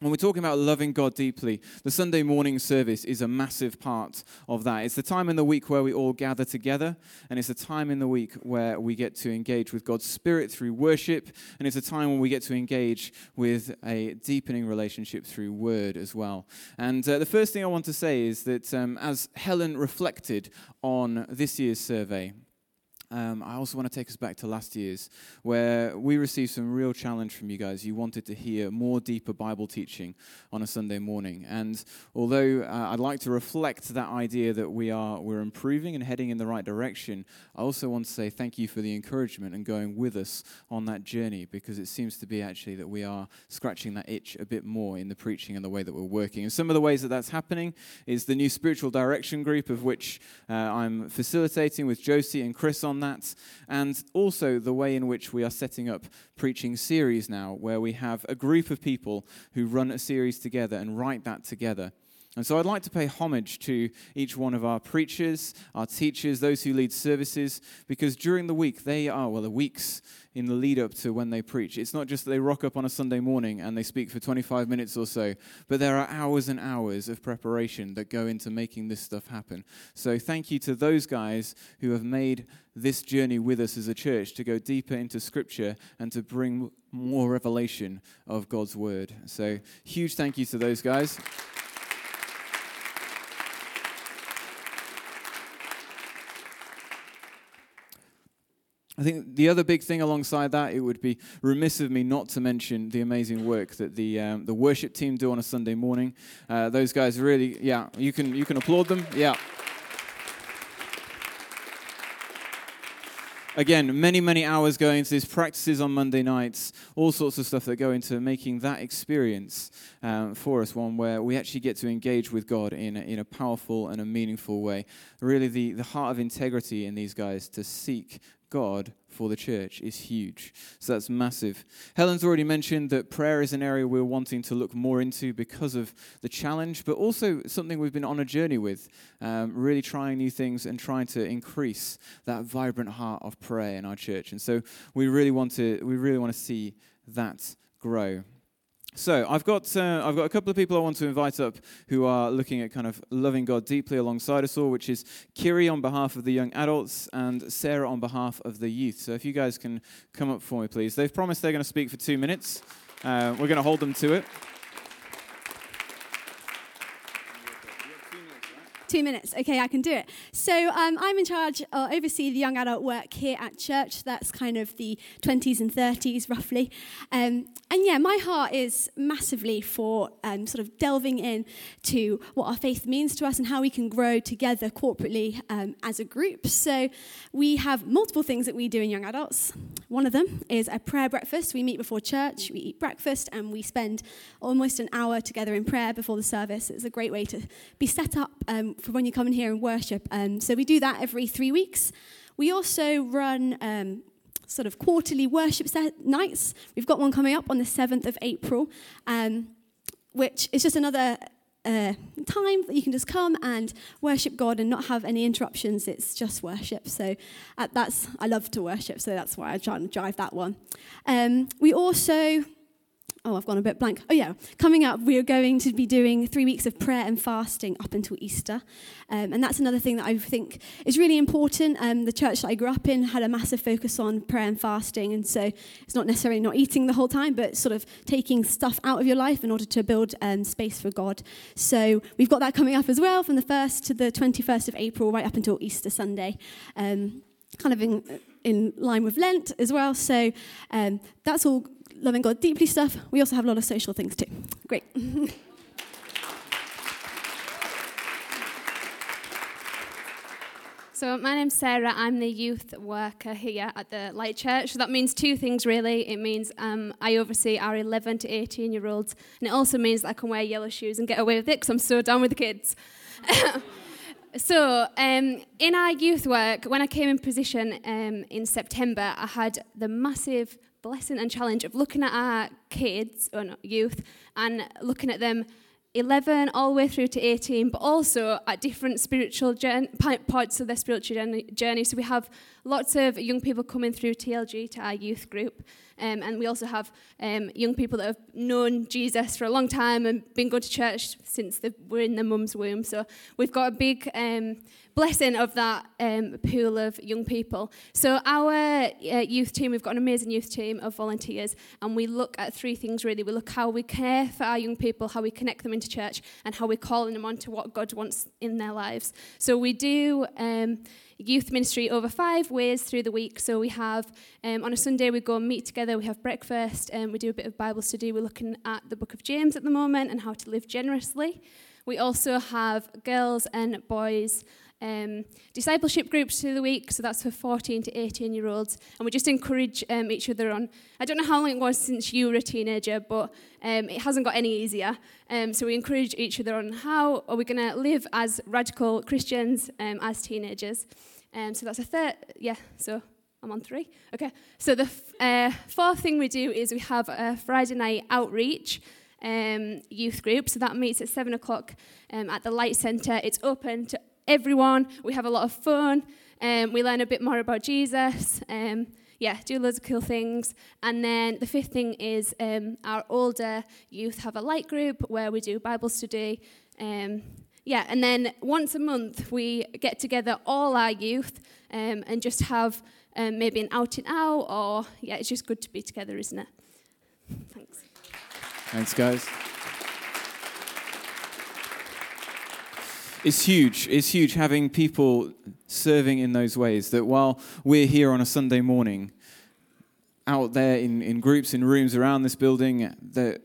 when we're talking about loving God deeply, the Sunday morning service is a massive part of that. It's the time in the week where we all gather together, and it's a time in the week where we get to engage with God's Spirit through worship, and it's a time when we get to engage with a deepening relationship through word as well. And uh, the first thing I want to say is that um, as Helen reflected on this year's survey, um, I also want to take us back to last year's, where we received some real challenge from you guys. You wanted to hear more deeper Bible teaching on a Sunday morning, and although uh, I'd like to reflect that idea that we are we're improving and heading in the right direction, I also want to say thank you for the encouragement and going with us on that journey, because it seems to be actually that we are scratching that itch a bit more in the preaching and the way that we're working. And some of the ways that that's happening is the new spiritual direction group, of which uh, I'm facilitating with Josie and Chris on that, and also the way in which we are setting up preaching series now, where we have a group of people who run a series together and write that together. And so I'd like to pay homage to each one of our preachers, our teachers, those who lead services, because during the week, they are, well, the weeks in the lead up to when they preach. It's not just that they rock up on a Sunday morning and they speak for 25 minutes or so, but there are hours and hours of preparation that go into making this stuff happen. So thank you to those guys who have made this journey with us as a church to go deeper into Scripture and to bring more revelation of God's Word. So huge thank you to those guys. I think the other big thing alongside that, it would be remiss of me not to mention the amazing work that the um, the worship team do on a Sunday morning. Uh, those guys really, yeah, you can you can applaud them, yeah. Again, many, many hours go into these practices on Monday nights, all sorts of stuff that go into making that experience um, for us one where we actually get to engage with God in a, in a powerful and a meaningful way. Really, the, the heart of integrity in these guys to seek God for the church is huge. So that's massive. Helen's already mentioned that prayer is an area we're wanting to look more into because of the challenge, but also something we've been on a journey with, um, really trying new things and trying to increase that vibrant heart of prayer in our church. And so we really want to, we really want to see that grow. So I've got uh, I've got a couple of people I want to invite up who are looking at kind of loving God deeply alongside us all, which is Kiri on behalf of the young adults and Sarah on behalf of the youth. So if you guys can come up for me, please. They've promised they're going to speak for two minutes. Uh, we're going to hold them to it. Two minutes. Okay, I can do it. So um, I'm in charge, uh, oversee the young adult work here at church. That's kind of the 20s and 30s, roughly. Um, and yeah, my heart is massively for um, sort of delving in to what our faith means to us and how we can grow together corporately um, as a group. So we have multiple things that we do in young adults. One of them is a prayer breakfast. We meet before church, we eat breakfast, and we spend almost an hour together in prayer before the service. It's a great way to be set up um, for when you come in here and worship. Um, so we do that every three weeks. We also run um, sort of quarterly worship nights. We've got one coming up on the 7th of April, um, which is just another uh, time that you can just come and worship God and not have any interruptions. It's just worship. So uh, that's I love to worship, so that's why I try and drive that one. Um, we also oh, I've gone a bit blank. Oh, yeah. Coming up, we are going to be doing three weeks of prayer and fasting up until Easter. Um, and that's another thing that I think is really important. Um, the church that I grew up in had a massive focus on prayer and fasting. And so it's not necessarily not eating the whole time, but sort of taking stuff out of your life in order to build um, space for God. So we've got that coming up as well from the 1st to the 21st of April, right up until Easter Sunday. Um, kind of in, in line with Lent as well. So um, that's all loving God deeply stuff, we also have a lot of social things too. Great. So, my name's Sarah. I'm the youth worker here at the Light Church. So, that means two things really. It means um, I oversee our 11 to 18 year olds, and it also means that I can wear yellow shoes and get away with it because I'm so down with the kids. so, um, in our youth work, when I came in position um, in September, I had the massive blessing and challenge of looking at our kids, or not, youth, and looking at them 11 all the way through to 18, but also at different spiritual parts of their spiritual journey. So we have lots of young people coming through TLG to our youth group. Um, and we also have um, young people that have known Jesus for a long time and been going to church since they were in their mum's womb. So we've got a big um, blessing of that um, pool of young people. So our uh, youth team, we've got an amazing youth team of volunteers, and we look at three things really. We look how we care for our young people, how we connect them into church, and how we're calling them on to what God wants in their lives. So we do um, youth ministry over five ways through the week. So we have um, on a Sunday we go and meet together, we have breakfast, and um, we do a bit of Bible study. We're looking at the book of James at the moment and how to live generously. We also have girls and boys um, discipleship groups through the week, so that's for 14 to 18 year olds. And we just encourage um, each other on. I don't know how long it was since you were a teenager, but um, it hasn't got any easier. Um, so we encourage each other on how are we going to live as radical Christians um, as teenagers. Um, so that's a third, yeah, so I'm on three. Okay, so the f- uh, fourth thing we do is we have a Friday night outreach. Um, youth group. So that meets at seven o'clock um, at the Light Centre. It's open to everyone. We have a lot of fun. Um, we learn a bit more about Jesus. Um, yeah, do loads of cool things. And then the fifth thing is um, our older youth have a light group where we do Bible study. Um, yeah, and then once a month we get together all our youth um, and just have um, maybe an outing out, or yeah, it's just good to be together, isn't it? Thanks. Thanks, guys. It's huge. It's huge having people serving in those ways that while we're here on a Sunday morning, out there in, in groups, in rooms around this building, that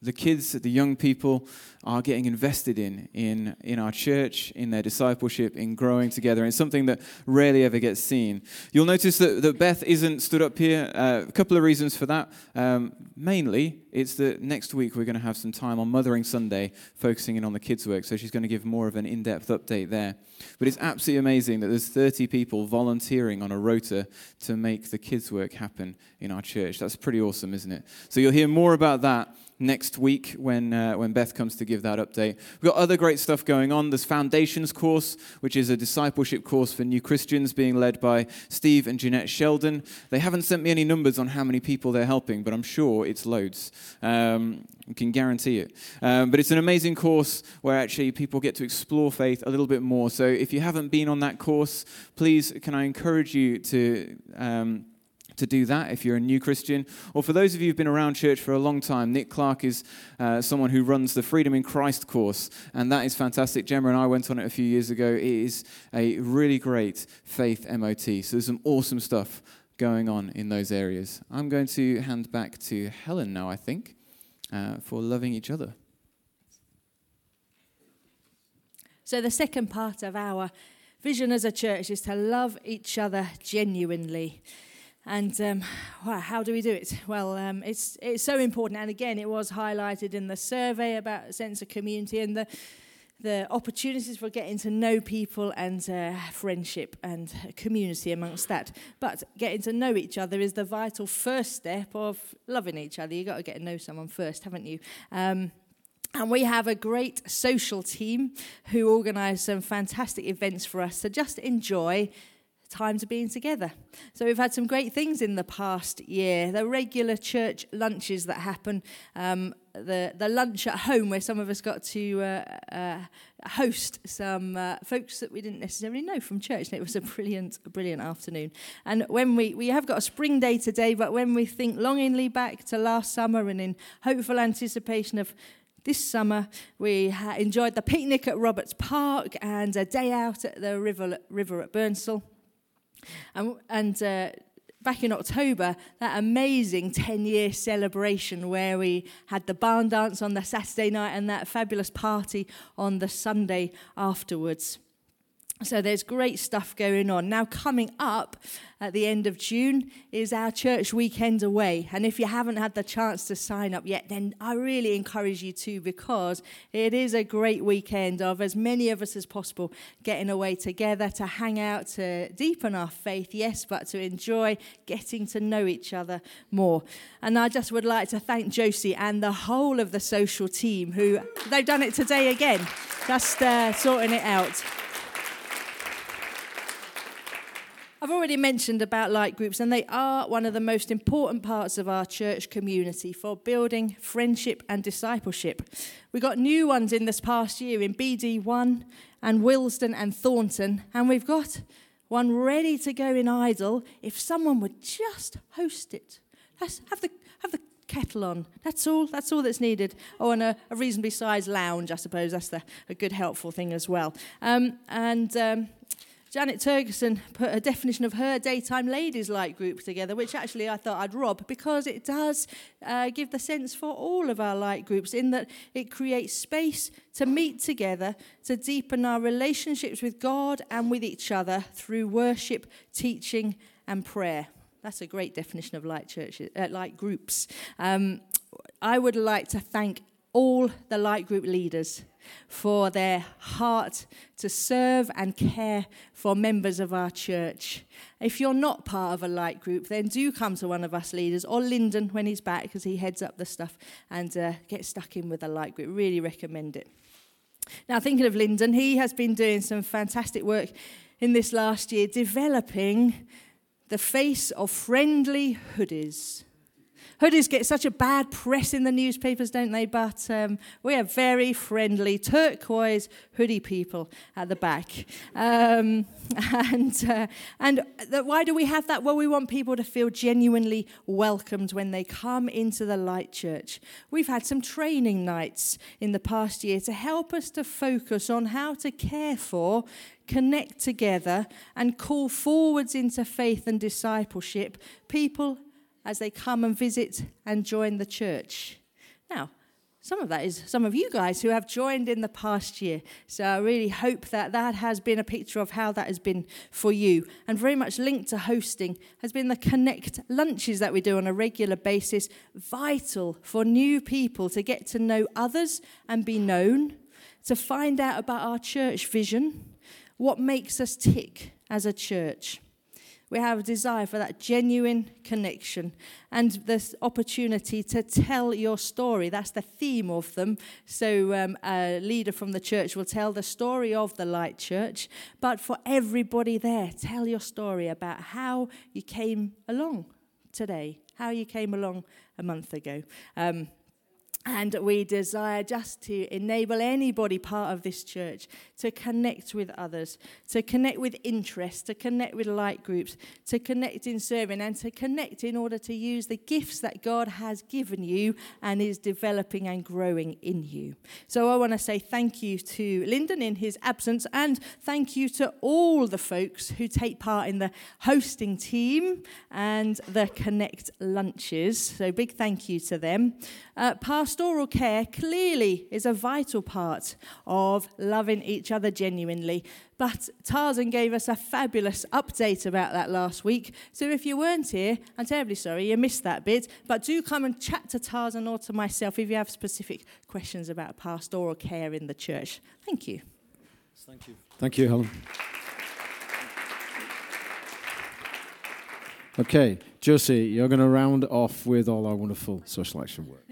the kids, the young people are getting invested in, in, in our church, in their discipleship, in growing together. It's something that rarely ever gets seen. You'll notice that, that Beth isn't stood up here. Uh, a couple of reasons for that. Um, mainly, it's that next week we're going to have some time on Mothering Sunday focusing in on the kids' work. So she's going to give more of an in depth update there. But it's absolutely amazing that there's 30 people volunteering on a rota to make the kids' work happen in our church. That's pretty awesome, isn't it? So you'll hear more about that next week when, uh, when Beth comes to give that update. We've got other great stuff going on. There's Foundations course, which is a discipleship course for new Christians being led by Steve and Jeanette Sheldon. They haven't sent me any numbers on how many people they're helping, but I'm sure it's loads. Um, I can guarantee it. Um, but it's an amazing course where actually people get to explore faith a little bit more. So if you haven't been on that course, please can I encourage you to. Um, to do that if you're a new Christian. Or for those of you who've been around church for a long time, Nick Clark is uh, someone who runs the Freedom in Christ course, and that is fantastic. Gemma and I went on it a few years ago. It is a really great faith MOT. So there's some awesome stuff going on in those areas. I'm going to hand back to Helen now, I think, uh, for loving each other. So, the second part of our vision as a church is to love each other genuinely. And um, how do we do it? Well, um, it's, it's so important. And again, it was highlighted in the survey about sense of community and the, the opportunities for getting to know people and uh, friendship and community amongst that. But getting to know each other is the vital first step of loving each other. You've got to get to know someone first, haven't you? Um, and we have a great social team who organise some fantastic events for us to just enjoy times of being together. So we've had some great things in the past year. The regular church lunches that happen, um, the the lunch at home where some of us got to uh, uh, host some uh, folks that we didn't necessarily know from church, and it was a brilliant, brilliant afternoon. And when we we have got a spring day today, but when we think longingly back to last summer and in hopeful anticipation of this summer, we enjoyed the picnic at Roberts Park and a day out at the river, river at Burnsall. And, and uh, back in October, that amazing 10 year celebration where we had the barn dance on the Saturday night and that fabulous party on the Sunday afterwards. So there's great stuff going on. Now, coming up at the end of June is our church weekend away. And if you haven't had the chance to sign up yet, then I really encourage you to because it is a great weekend of as many of us as possible getting away together to hang out, to deepen our faith, yes, but to enjoy getting to know each other more. And I just would like to thank Josie and the whole of the social team who they've done it today again, just uh, sorting it out. I've already mentioned about light groups, and they are one of the most important parts of our church community for building friendship and discipleship. We got new ones in this past year in BD1 and Wilsden and Thornton, and we've got one ready to go in Idle if someone would just host it. Let's have the, have the kettle on. That's all. That's all that's needed. Oh, and a, a reasonably sized lounge, I suppose. That's the, a good, helpful thing as well. Um, and um, Janet Turgeson put a definition of her daytime ladies light group together, which actually I thought I'd rob because it does uh, give the sense for all of our light groups in that it creates space to meet together, to deepen our relationships with God and with each other through worship, teaching, and prayer. That's a great definition of light churches, uh, light groups. Um, I would like to thank all the light group leaders for their heart to serve and care for members of our church. If you're not part of a light group, then do come to one of us leaders or Lyndon when he's back because he heads up the stuff and uh, get stuck in with a light group. Really recommend it. Now, thinking of Lyndon, he has been doing some fantastic work in this last year developing the face of friendly hoodies. Hoodies get such a bad press in the newspapers, don't they? But um, we are very friendly, turquoise hoodie people at the back. Um, and uh, and why do we have that? Well, we want people to feel genuinely welcomed when they come into the Light Church. We've had some training nights in the past year to help us to focus on how to care for connect together and call forwards into faith and discipleship people as they come and visit and join the church. Now, some of that is some of you guys who have joined in the past year. So I really hope that that has been a picture of how that has been for you. And very much linked to hosting has been the Connect lunches that we do on a regular basis, vital for new people to get to know others and be known, to find out about our church vision, what makes us tick as a church. We have a desire for that genuine connection and this opportunity to tell your story. That's the theme of them. So, um, a leader from the church will tell the story of the Light Church, but for everybody there, tell your story about how you came along today, how you came along a month ago. Um, and we desire just to enable anybody part of this church to connect with others, to connect with interests, to connect with light groups, to connect in serving, and to connect in order to use the gifts that God has given you and is developing and growing in you. So I want to say thank you to Lyndon in his absence, and thank you to all the folks who take part in the hosting team and the Connect lunches. So big thank you to them. Uh, pastoral care clearly is a vital part of loving each other genuinely. But Tarzan gave us a fabulous update about that last week. So if you weren't here, I'm terribly sorry you missed that bit. But do come and chat to Tarzan or to myself if you have specific questions about pastoral care in the church. Thank you. Thank you. Thank you, Helen. Okay, Josie, you're going to round off with all our wonderful social action work.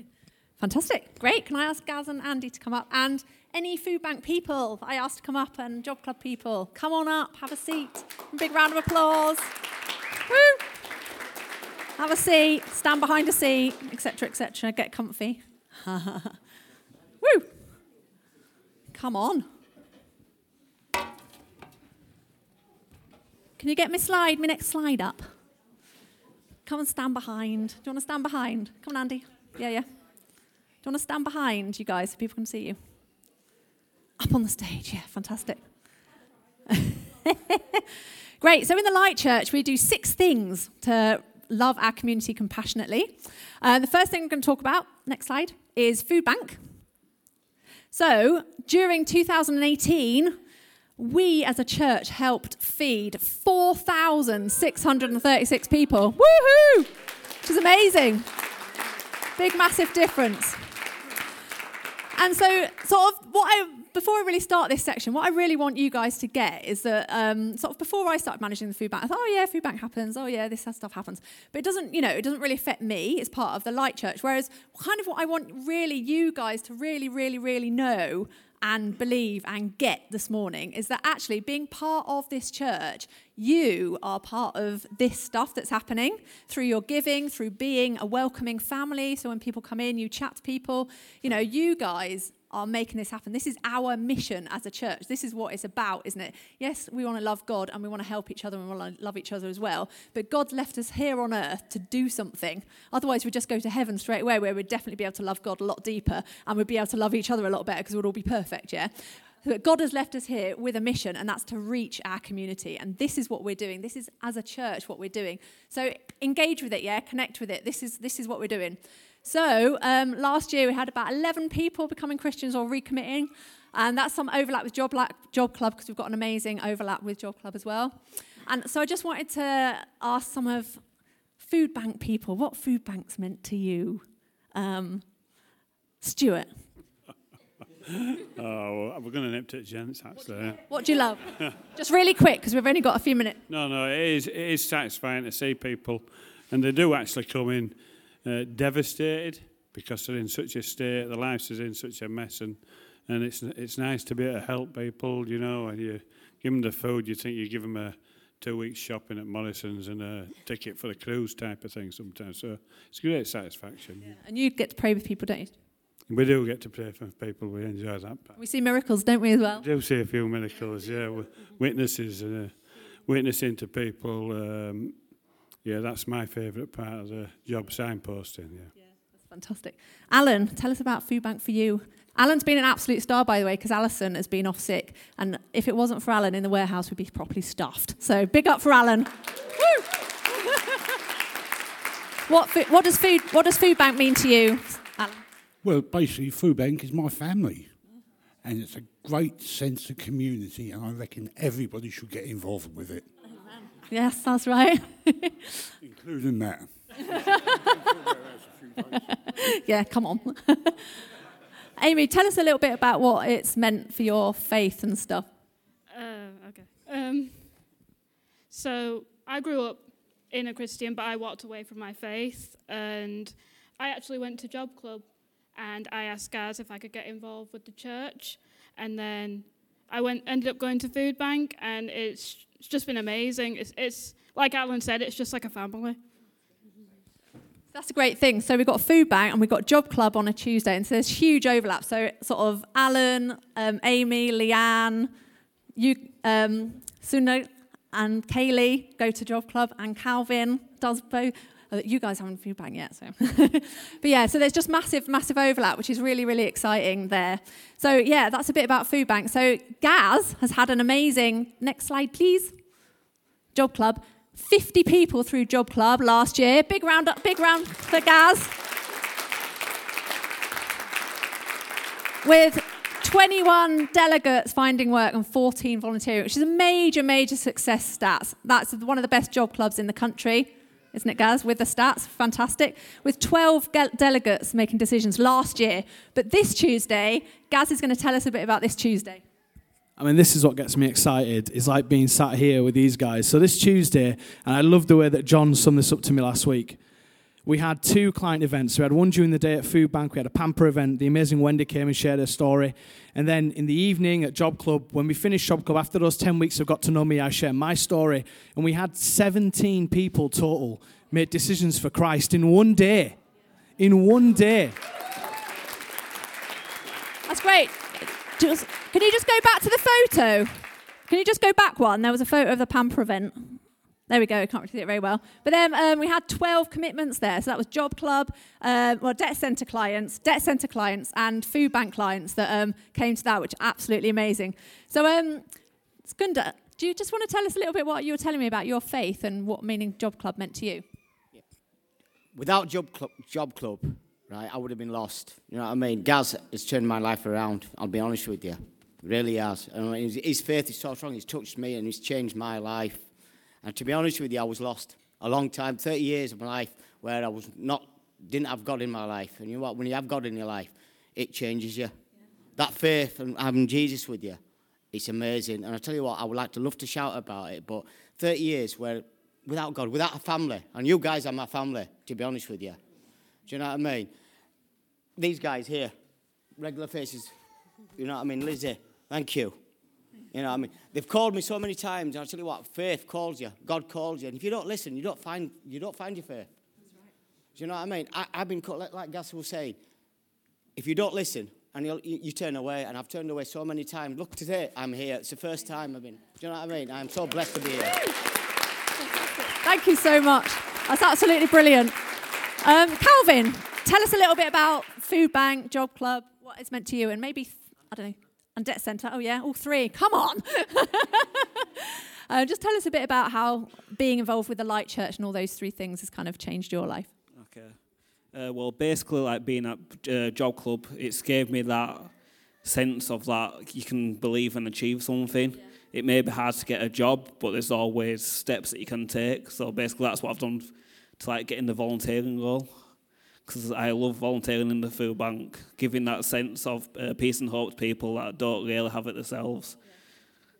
Fantastic. Great. Can I ask Gaz and Andy to come up? And any food bank people I asked to come up and job club people, come on up, have a seat. Big round of applause. Woo! Have a seat, stand behind a seat, etc., etc. Get comfy. Woo! Come on. Can you get me slide, my next slide up? Come and stand behind. Do you want to stand behind? Come on, Andy. Yeah, yeah. You want to stand behind, you guys, so people can see you? Up on the stage, yeah, fantastic. Great. So in the Light Church, we do six things to love our community compassionately. Uh, the first thing I'm going to talk about, next slide, is Food Bank. So during 2018, we as a church helped feed 4,636 people. Woohoo! Which is amazing. Big, massive difference. And so, sort of, what I before I really start this section, what I really want you guys to get is that um, sort of before I started managing the food bank, I thought, oh yeah, food bank happens. Oh yeah, this stuff happens. But it doesn't, you know, it doesn't really affect me. It's part of the Light Church. Whereas, kind of what I want really you guys to really, really, really know and believe and get this morning is that actually being part of this church, you are part of this stuff that's happening through your giving, through being a welcoming family. So when people come in, you chat to people. You know, you guys are making this happen. This is our mission as a church. This is what it's about, isn't it? Yes, we want to love God and we want to help each other and we want to love each other as well. But God's left us here on earth to do something. Otherwise, we'd just go to heaven straight away where we'd definitely be able to love God a lot deeper and we'd be able to love each other a lot better because we'd all be perfect, yeah? But God has left us here with a mission, and that's to reach our community. And this is what we're doing. This is, as a church, what we're doing. So engage with it, yeah? Connect with it. This is, this is what we're doing. So um, last year we had about 11 people becoming Christians or recommitting. And that's some overlap with Job, Job Club because we've got an amazing overlap with Job Club as well. And so I just wanted to ask some of food bank people what food banks meant to you. Um, Stuart. oh, we're going to nip to gents, actually. What do you love? Just really quick, because we've only got a few minutes. No, no, it is, it is satisfying to see people, and they do actually come in uh, devastated because they're in such a state, their lives is in such a mess, and, and it's, it's nice to be able to help people, you know, and you give them the food, you think you give them a two weeks shopping at Morrison's and a ticket for the cruise type of thing sometimes. So it's great satisfaction. Yeah. And you get to pray with people, don't you? We do get to pray for people. We enjoy that. Part. We see miracles, don't we, as well? We do see a few miracles, yeah. Witnesses and uh, witnessing to people. Um, yeah, that's my favourite part of the job signposting. Yeah. yeah, that's fantastic. Alan, tell us about Food Bank for you. Alan's been an absolute star, by the way, because Alison has been off sick. And if it wasn't for Alan in the warehouse, we'd be properly stuffed. So big up for Alan. what, what, does food, what does Food Bank mean to you, Alan? Well, basically, Food Bank is my family. And it's a great sense of community, and I reckon everybody should get involved with it. Yes, that's right. Including that. yeah, come on. Amy, tell us a little bit about what it's meant for your faith and stuff. Uh, okay. Um, so I grew up in a Christian, but I walked away from my faith, and I actually went to Job Club, and I asked Gaz if I could get involved with the church, and then I went ended up going to Food Bank, and it's it's just been amazing. It's, it's like Alan said, it's just like a family. That's a great thing. So we've got food bank and we've got job club on a Tuesday, and so there's huge overlap. So sort of Alan, um, Amy, Leanne, you, um, Suna, and Kaylee go to job club, and Calvin does both. Uh, you guys haven't food bank yet, so. but yeah, so there's just massive, massive overlap, which is really, really exciting there. So yeah, that's a bit about food bank. So Gaz has had an amazing. Next slide, please. Job Club. 50 people through Job Club last year. Big round up, big round for Gaz. With 21 delegates finding work and 14 volunteering, which is a major, major success stats. That's one of the best job clubs in the country isn't it, Gaz? With the stats, fantastic. With 12 delegates making decisions last year. But this Tuesday, Gaz is going to tell us a bit about this Tuesday. I mean, this is what gets me excited. It's like being sat here with these guys. So this Tuesday, and I love the way that John summed this up to me last week. We had two client events. We had one during the day at Food Bank. We had a pamper event. The amazing Wendy came and shared her story. And then in the evening at Job Club, when we finished Job Club, after those 10 weeks of Got to Know Me, I shared my story. And we had 17 people total make decisions for Christ in one day. In one day. That's great. Just, can you just go back to the photo? Can you just go back one? There was a photo of the Pamper event. There we go. I can't see it very well. But then um, we had 12 commitments there. So that was Job Club, uh, well, debt centre clients, debt centre clients, and food bank clients that um, came to that, which absolutely amazing. So, um, Skunda, do you just want to tell us a little bit what you were telling me about your faith and what meaning Job Club meant to you? Without Job Job Club, right, I would have been lost. You know what I mean? Gaz has turned my life around. I'll be honest with you, really has. I mean, his faith is so strong. He's touched me and he's changed my life. And to be honest with you, I was lost a long time, 30 years of my life, where I was not, didn't have God in my life. And you know what? When you have God in your life, it changes you. Yeah. That faith and having Jesus with you, it's amazing. And I tell you what, I would like to love to shout about it, but 30 years where without God, without a family, and you guys are my family, to be honest with you. Do you know what I mean? These guys here, regular faces, You know what I mean? Lizzie, thank you. You know what I mean? They've called me so many times. And I'll tell you what, faith calls you. God calls you. And if you don't listen, you don't find, you don't find your faith. Do you know what I mean? I, have been like, like Gaz was saying, if you don't listen and you, you turn away, and I've turned away so many times. Look, today I'm here. It's the first time I've been. Do you know what I mean? I'm so blessed to be here. Thank you so much. That's absolutely brilliant. Um, Calvin, tell us a little bit about Food Bank, Job Club, what it's meant to you, and maybe, I don't know, and Debt Centre. Oh, yeah, all three. Come on. uh, just tell us a bit about how being involved with the Light Church and all those three things has kind of changed your life. Okay. Uh, well, basically, like being at uh, Job Club, it's gave me that sense of that you can believe and achieve something. Yeah. It may be hard to get a job, but there's always steps that you can take. So basically, that's what I've done to like get in the volunteering role because I love volunteering in the food bank, giving that sense of uh, peace and hope to people that don't really have it themselves.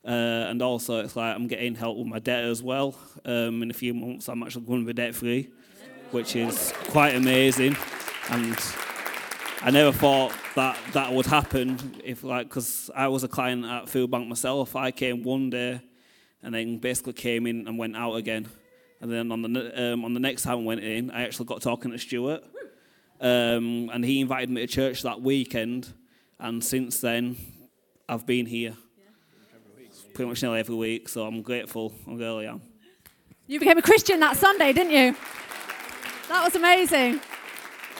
Uh, and also, it's like I'm getting help with my debt as well. Um, in a few months, I'm actually going to be debt free, which is quite amazing. And I never thought that that would happen if, like, because I was a client at Food Bank myself. I came one day and then basically came in and went out again. And then on the um, on the next time I went in, I actually got talking to Stuart. Um, and he invited me to church that weekend, and since then, I've been here pretty much nearly every week. So I'm grateful. I really am. You became a Christian that Sunday, didn't you? That was amazing.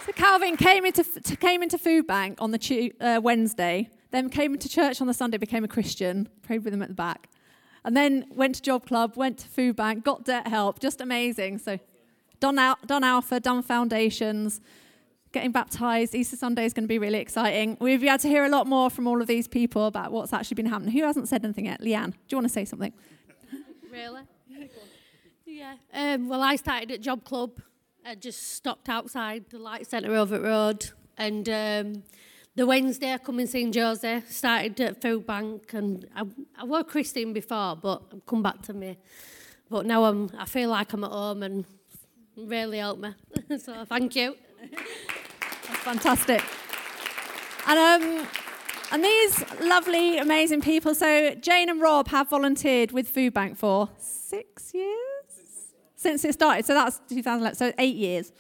So Calvin came into came into Food Bank on the uh, Wednesday, then came into church on the Sunday, became a Christian, prayed with him at the back, and then went to Job Club, went to Food Bank, got debt help, just amazing. So done, out, done Alpha, done Foundations, getting baptized. Easter Sunday is going to be really exciting. We've had to hear a lot more from all of these people about what's actually been happening. Who hasn't said anything yet? Leanne, do you want to say something? really? Yeah. Um, well, I started at Job Club. I just stopped outside the Light Centre over Road. And um, the Wednesday I come in St. Josie, started at Food Bank. And I, I was Christian before, but I've come back to me. But now I'm, I feel like I'm at home and really helped me. so thank you. That's fantastic. And um, and these lovely, amazing people. So Jane and Rob have volunteered with Food Bank for six years since it started. So that's 2011. So eight years.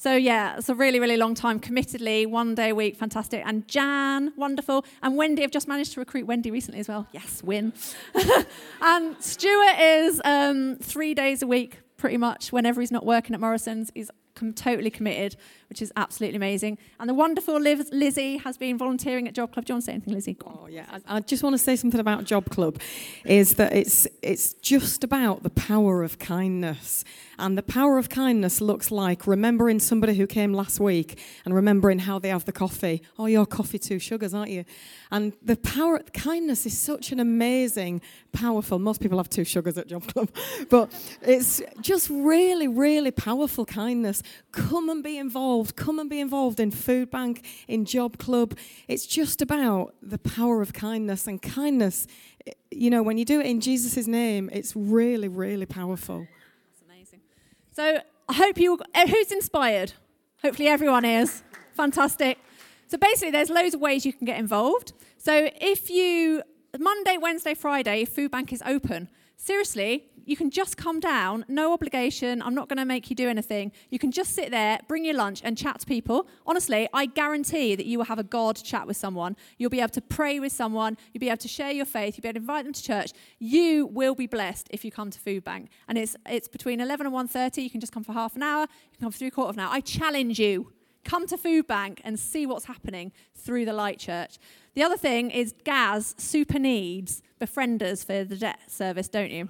So yeah, it's a really, really long time. Committedly, one day a week, fantastic. And Jan, wonderful. And Wendy, I've just managed to recruit Wendy recently as well. Yes, win. and Stuart is um, three days a week, pretty much. Whenever he's not working at Morrison's, he's com- totally committed, which is absolutely amazing. And the wonderful Liz- Lizzie has been volunteering at Job Club. Do you want to say anything, Lizzie? Oh yeah, I, I just want to say something about Job Club, is that it's it's just about the power of kindness, and the power of kindness looks like remembering somebody who came last week and remembering how they have the coffee. Oh, your coffee two sugars, aren't you? And the power kindness is such an amazing, powerful. Most people have two sugars at Job Club, but it's just really, really powerful kindness. Come and be involved. Come and be involved in Food Bank, in Job Club. It's just about the power of kindness and kindness. You know, when you do it in Jesus' name, it's really, really powerful. That's amazing. So I hope you. Uh, who's inspired? Hopefully everyone is. Fantastic. So basically, there's loads of ways you can get involved. So if you Monday, Wednesday, Friday, Food Bank is open. Seriously, you can just come down, no obligation. I'm not going to make you do anything. You can just sit there, bring your lunch, and chat to people. Honestly, I guarantee that you will have a God chat with someone. You'll be able to pray with someone. You'll be able to share your faith. You'll be able to invite them to church. You will be blessed if you come to Food Bank. And it's, it's between 11 and 1.30. You can just come for half an hour. You can come for three quarter of an hour. I challenge you Come to Food Bank and see what's happening through the Light Church. The other thing is Gaz super needs befrienders for the debt service, don't you?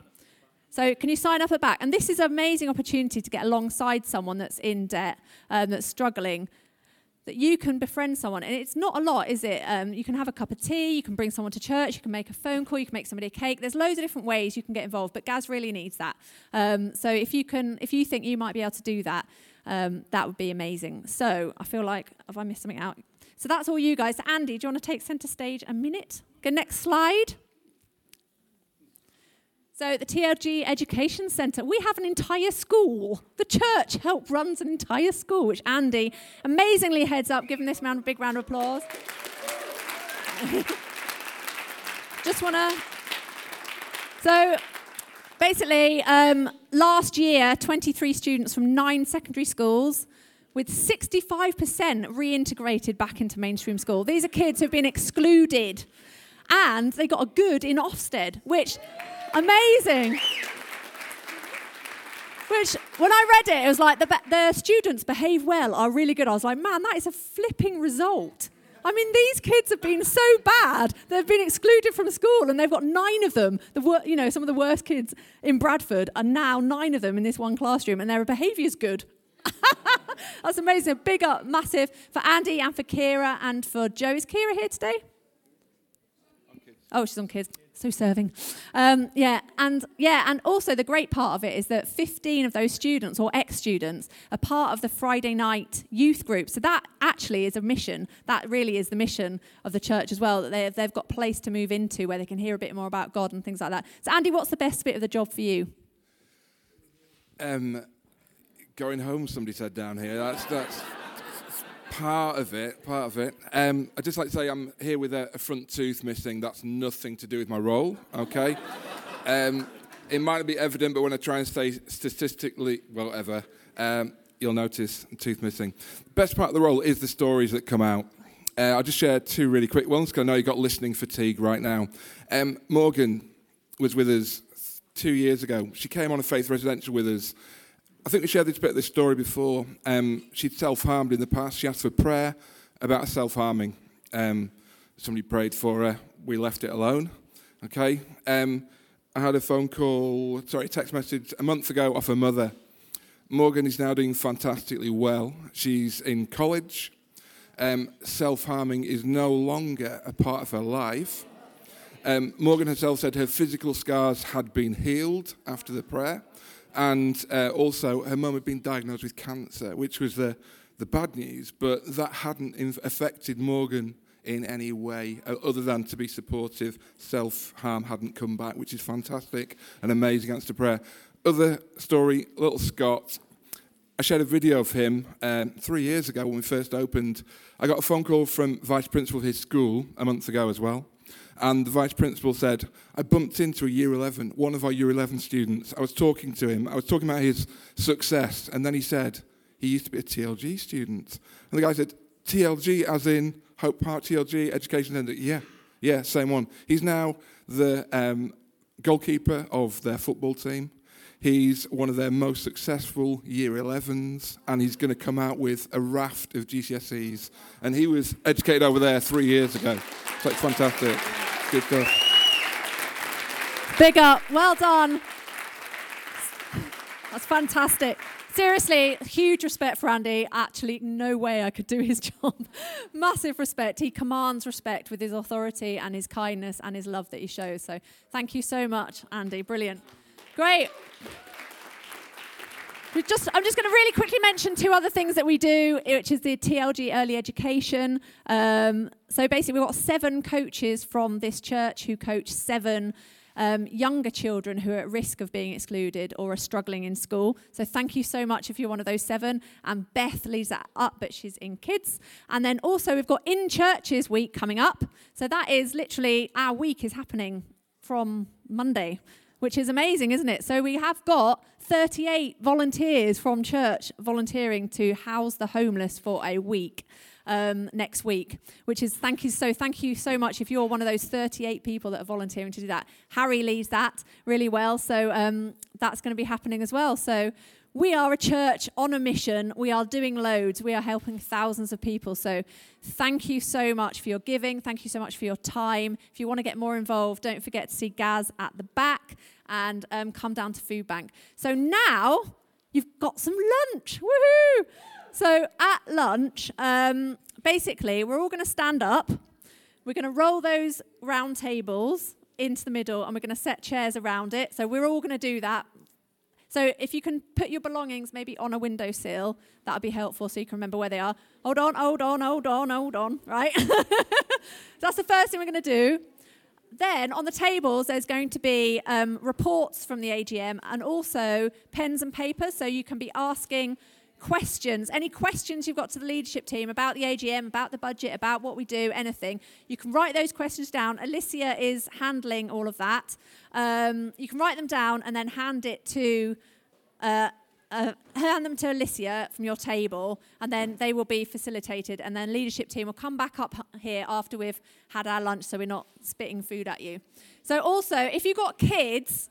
So can you sign up at back? And this is an amazing opportunity to get alongside someone that's in debt, um, that's struggling, that you can befriend someone. And it's not a lot, is it? Um, you can have a cup of tea, you can bring someone to church, you can make a phone call, you can make somebody a cake. There's loads of different ways you can get involved, but Gaz really needs that. Um, so if you can, if you think you might be able to do that, um, that would be amazing. So I feel like, have I missed something out? So that's all you guys. Andy, do you want to take centre stage a minute? Go next slide. So the TLG Education Centre, we have an entire school. The church help runs an entire school, which Andy amazingly heads up. Give him this round a big round of applause. Just want to. So, basically, um, last year, 23 students from nine secondary schools with 65% reintegrated back into mainstream school. These are kids who've been excluded. And they got a good in Ofsted, which, amazing. Which, when I read it, it was like the, be- the students behave well, are really good. I was like, man, that is a flipping result. I mean, these kids have been so bad, they've been excluded from school, and they've got nine of them. The wor- you know, some of the worst kids in Bradford are now nine of them in this one classroom, and their behaviour is good. That's amazing. Big up, massive for Andy and for Kira and for Joe. Is Kira here today? Oh, she's on kids. So serving. Um, yeah, and yeah, and also the great part of it is that 15 of those students or ex-students are part of the Friday night youth group. So that actually is a mission. That really is the mission of the church as well. That they, they've got place to move into where they can hear a bit more about God and things like that. So Andy, what's the best bit of the job for you? Um, going home, somebody said down here. That's that's part of it. Part of it. Um, I'd just like to say I'm here with a, a front tooth missing. That's nothing to do with my role. Okay. um, it might not be evident, but when I try and say statistically, whatever, um, you'll notice tooth missing. The best part of the role is the stories that come out. Uh, I'll just share two really quick ones because I know you've got listening fatigue right now. Um, Morgan was with us two years ago. She came on a faith residential with us. I think we shared this bit of this story before. Um, she'd self harmed in the past. She asked for prayer about self harming. Um, somebody prayed for her. We left it alone. Okay. Um, I had a phone call, sorry, text message a month ago off her mother. Morgan is now doing fantastically well. She's in college. Um, self harming is no longer a part of her life. Um, Morgan herself said her physical scars had been healed after the prayer. And uh, also, her mum had been diagnosed with cancer, which was the, the bad news, but that hadn't affected Morgan in any way uh, other than to be supportive. Self harm hadn't come back, which is fantastic and amazing answer to prayer. Other story, little Scott. I shared a video of him um, three years ago when we first opened. I got a phone call from vice principal of his school a month ago as well. And the vice principal said, I bumped into a year 11, one of our year 11 students. I was talking to him. I was talking about his success. And then he said, he used to be a TLG student. And the guy said, TLG as in Hope Park TLG Education Centre? Yeah, yeah, same one. He's now the um, goalkeeper of their football team. He's one of their most successful year 11s, and he's going to come out with a raft of GCSEs. And he was educated over there three years ago. So it's fantastic. Good. Big up. Well done. That's fantastic. Seriously, huge respect for Andy. Actually, no way I could do his job. Massive respect. He commands respect with his authority and his kindness and his love that he shows. So thank you so much, Andy. Brilliant. Great. Just, I'm just going to really quickly mention two other things that we do, which is the TLG Early Education. Um, so basically, we've got seven coaches from this church who coach seven um, younger children who are at risk of being excluded or are struggling in school. So thank you so much if you're one of those seven. And Beth leads that up, but she's in kids. And then also we've got In Churches Week coming up. So that is literally our week is happening from Monday which is amazing, isn't it? So we have got 38 volunteers from church volunteering to house the homeless for a week. Um, next week, which is thank you so thank you so much if you're one of those 38 people that are volunteering to do that. Harry leads that really well, so um, that's going to be happening as well. So we are a church on a mission. We are doing loads. We are helping thousands of people. So thank you so much for your giving. Thank you so much for your time. If you want to get more involved, don't forget to see Gaz at the back and um, come down to Food Bank. So now you've got some lunch. Woohoo! So at lunch, um, basically, we're all going to stand up. We're going to roll those round tables into the middle and we're going to set chairs around it. So we're all going to do that so if you can put your belongings maybe on a windowsill, that would be helpful so you can remember where they are. Hold on, hold on, hold on, hold on, right? That's the first thing we're going to do. Then on the tables, there's going to be um, reports from the AGM and also pens and paper, so you can be asking questions, any questions you've got to the leadership team about the AGM, about the budget, about what we do, anything, you can write those questions down. Alicia is handling all of that. Um, you can write them down and then hand it to. Uh, uh, hand them to Alicia from your table, and then they will be facilitated. And then leadership team will come back up here after we've had our lunch, so we're not spitting food at you. So also, if you've got kids,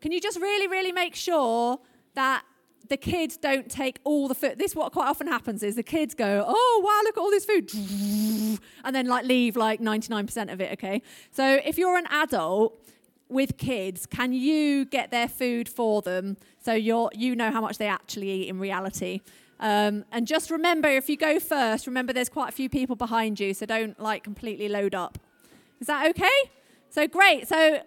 can you just really, really make sure that the kids don't take all the food. This what quite often happens is the kids go, "Oh wow, look at all this food," and then like leave like 99% of it. Okay, so if you're an adult with kids, can you get their food for them so you're you know how much they actually eat in reality? Um, and just remember, if you go first, remember there's quite a few people behind you, so don't like completely load up. Is that okay? So great. So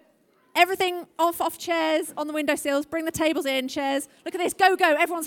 everything off off chairs on the windowsills. Bring the tables in, chairs. Look at this. Go go. Everyone's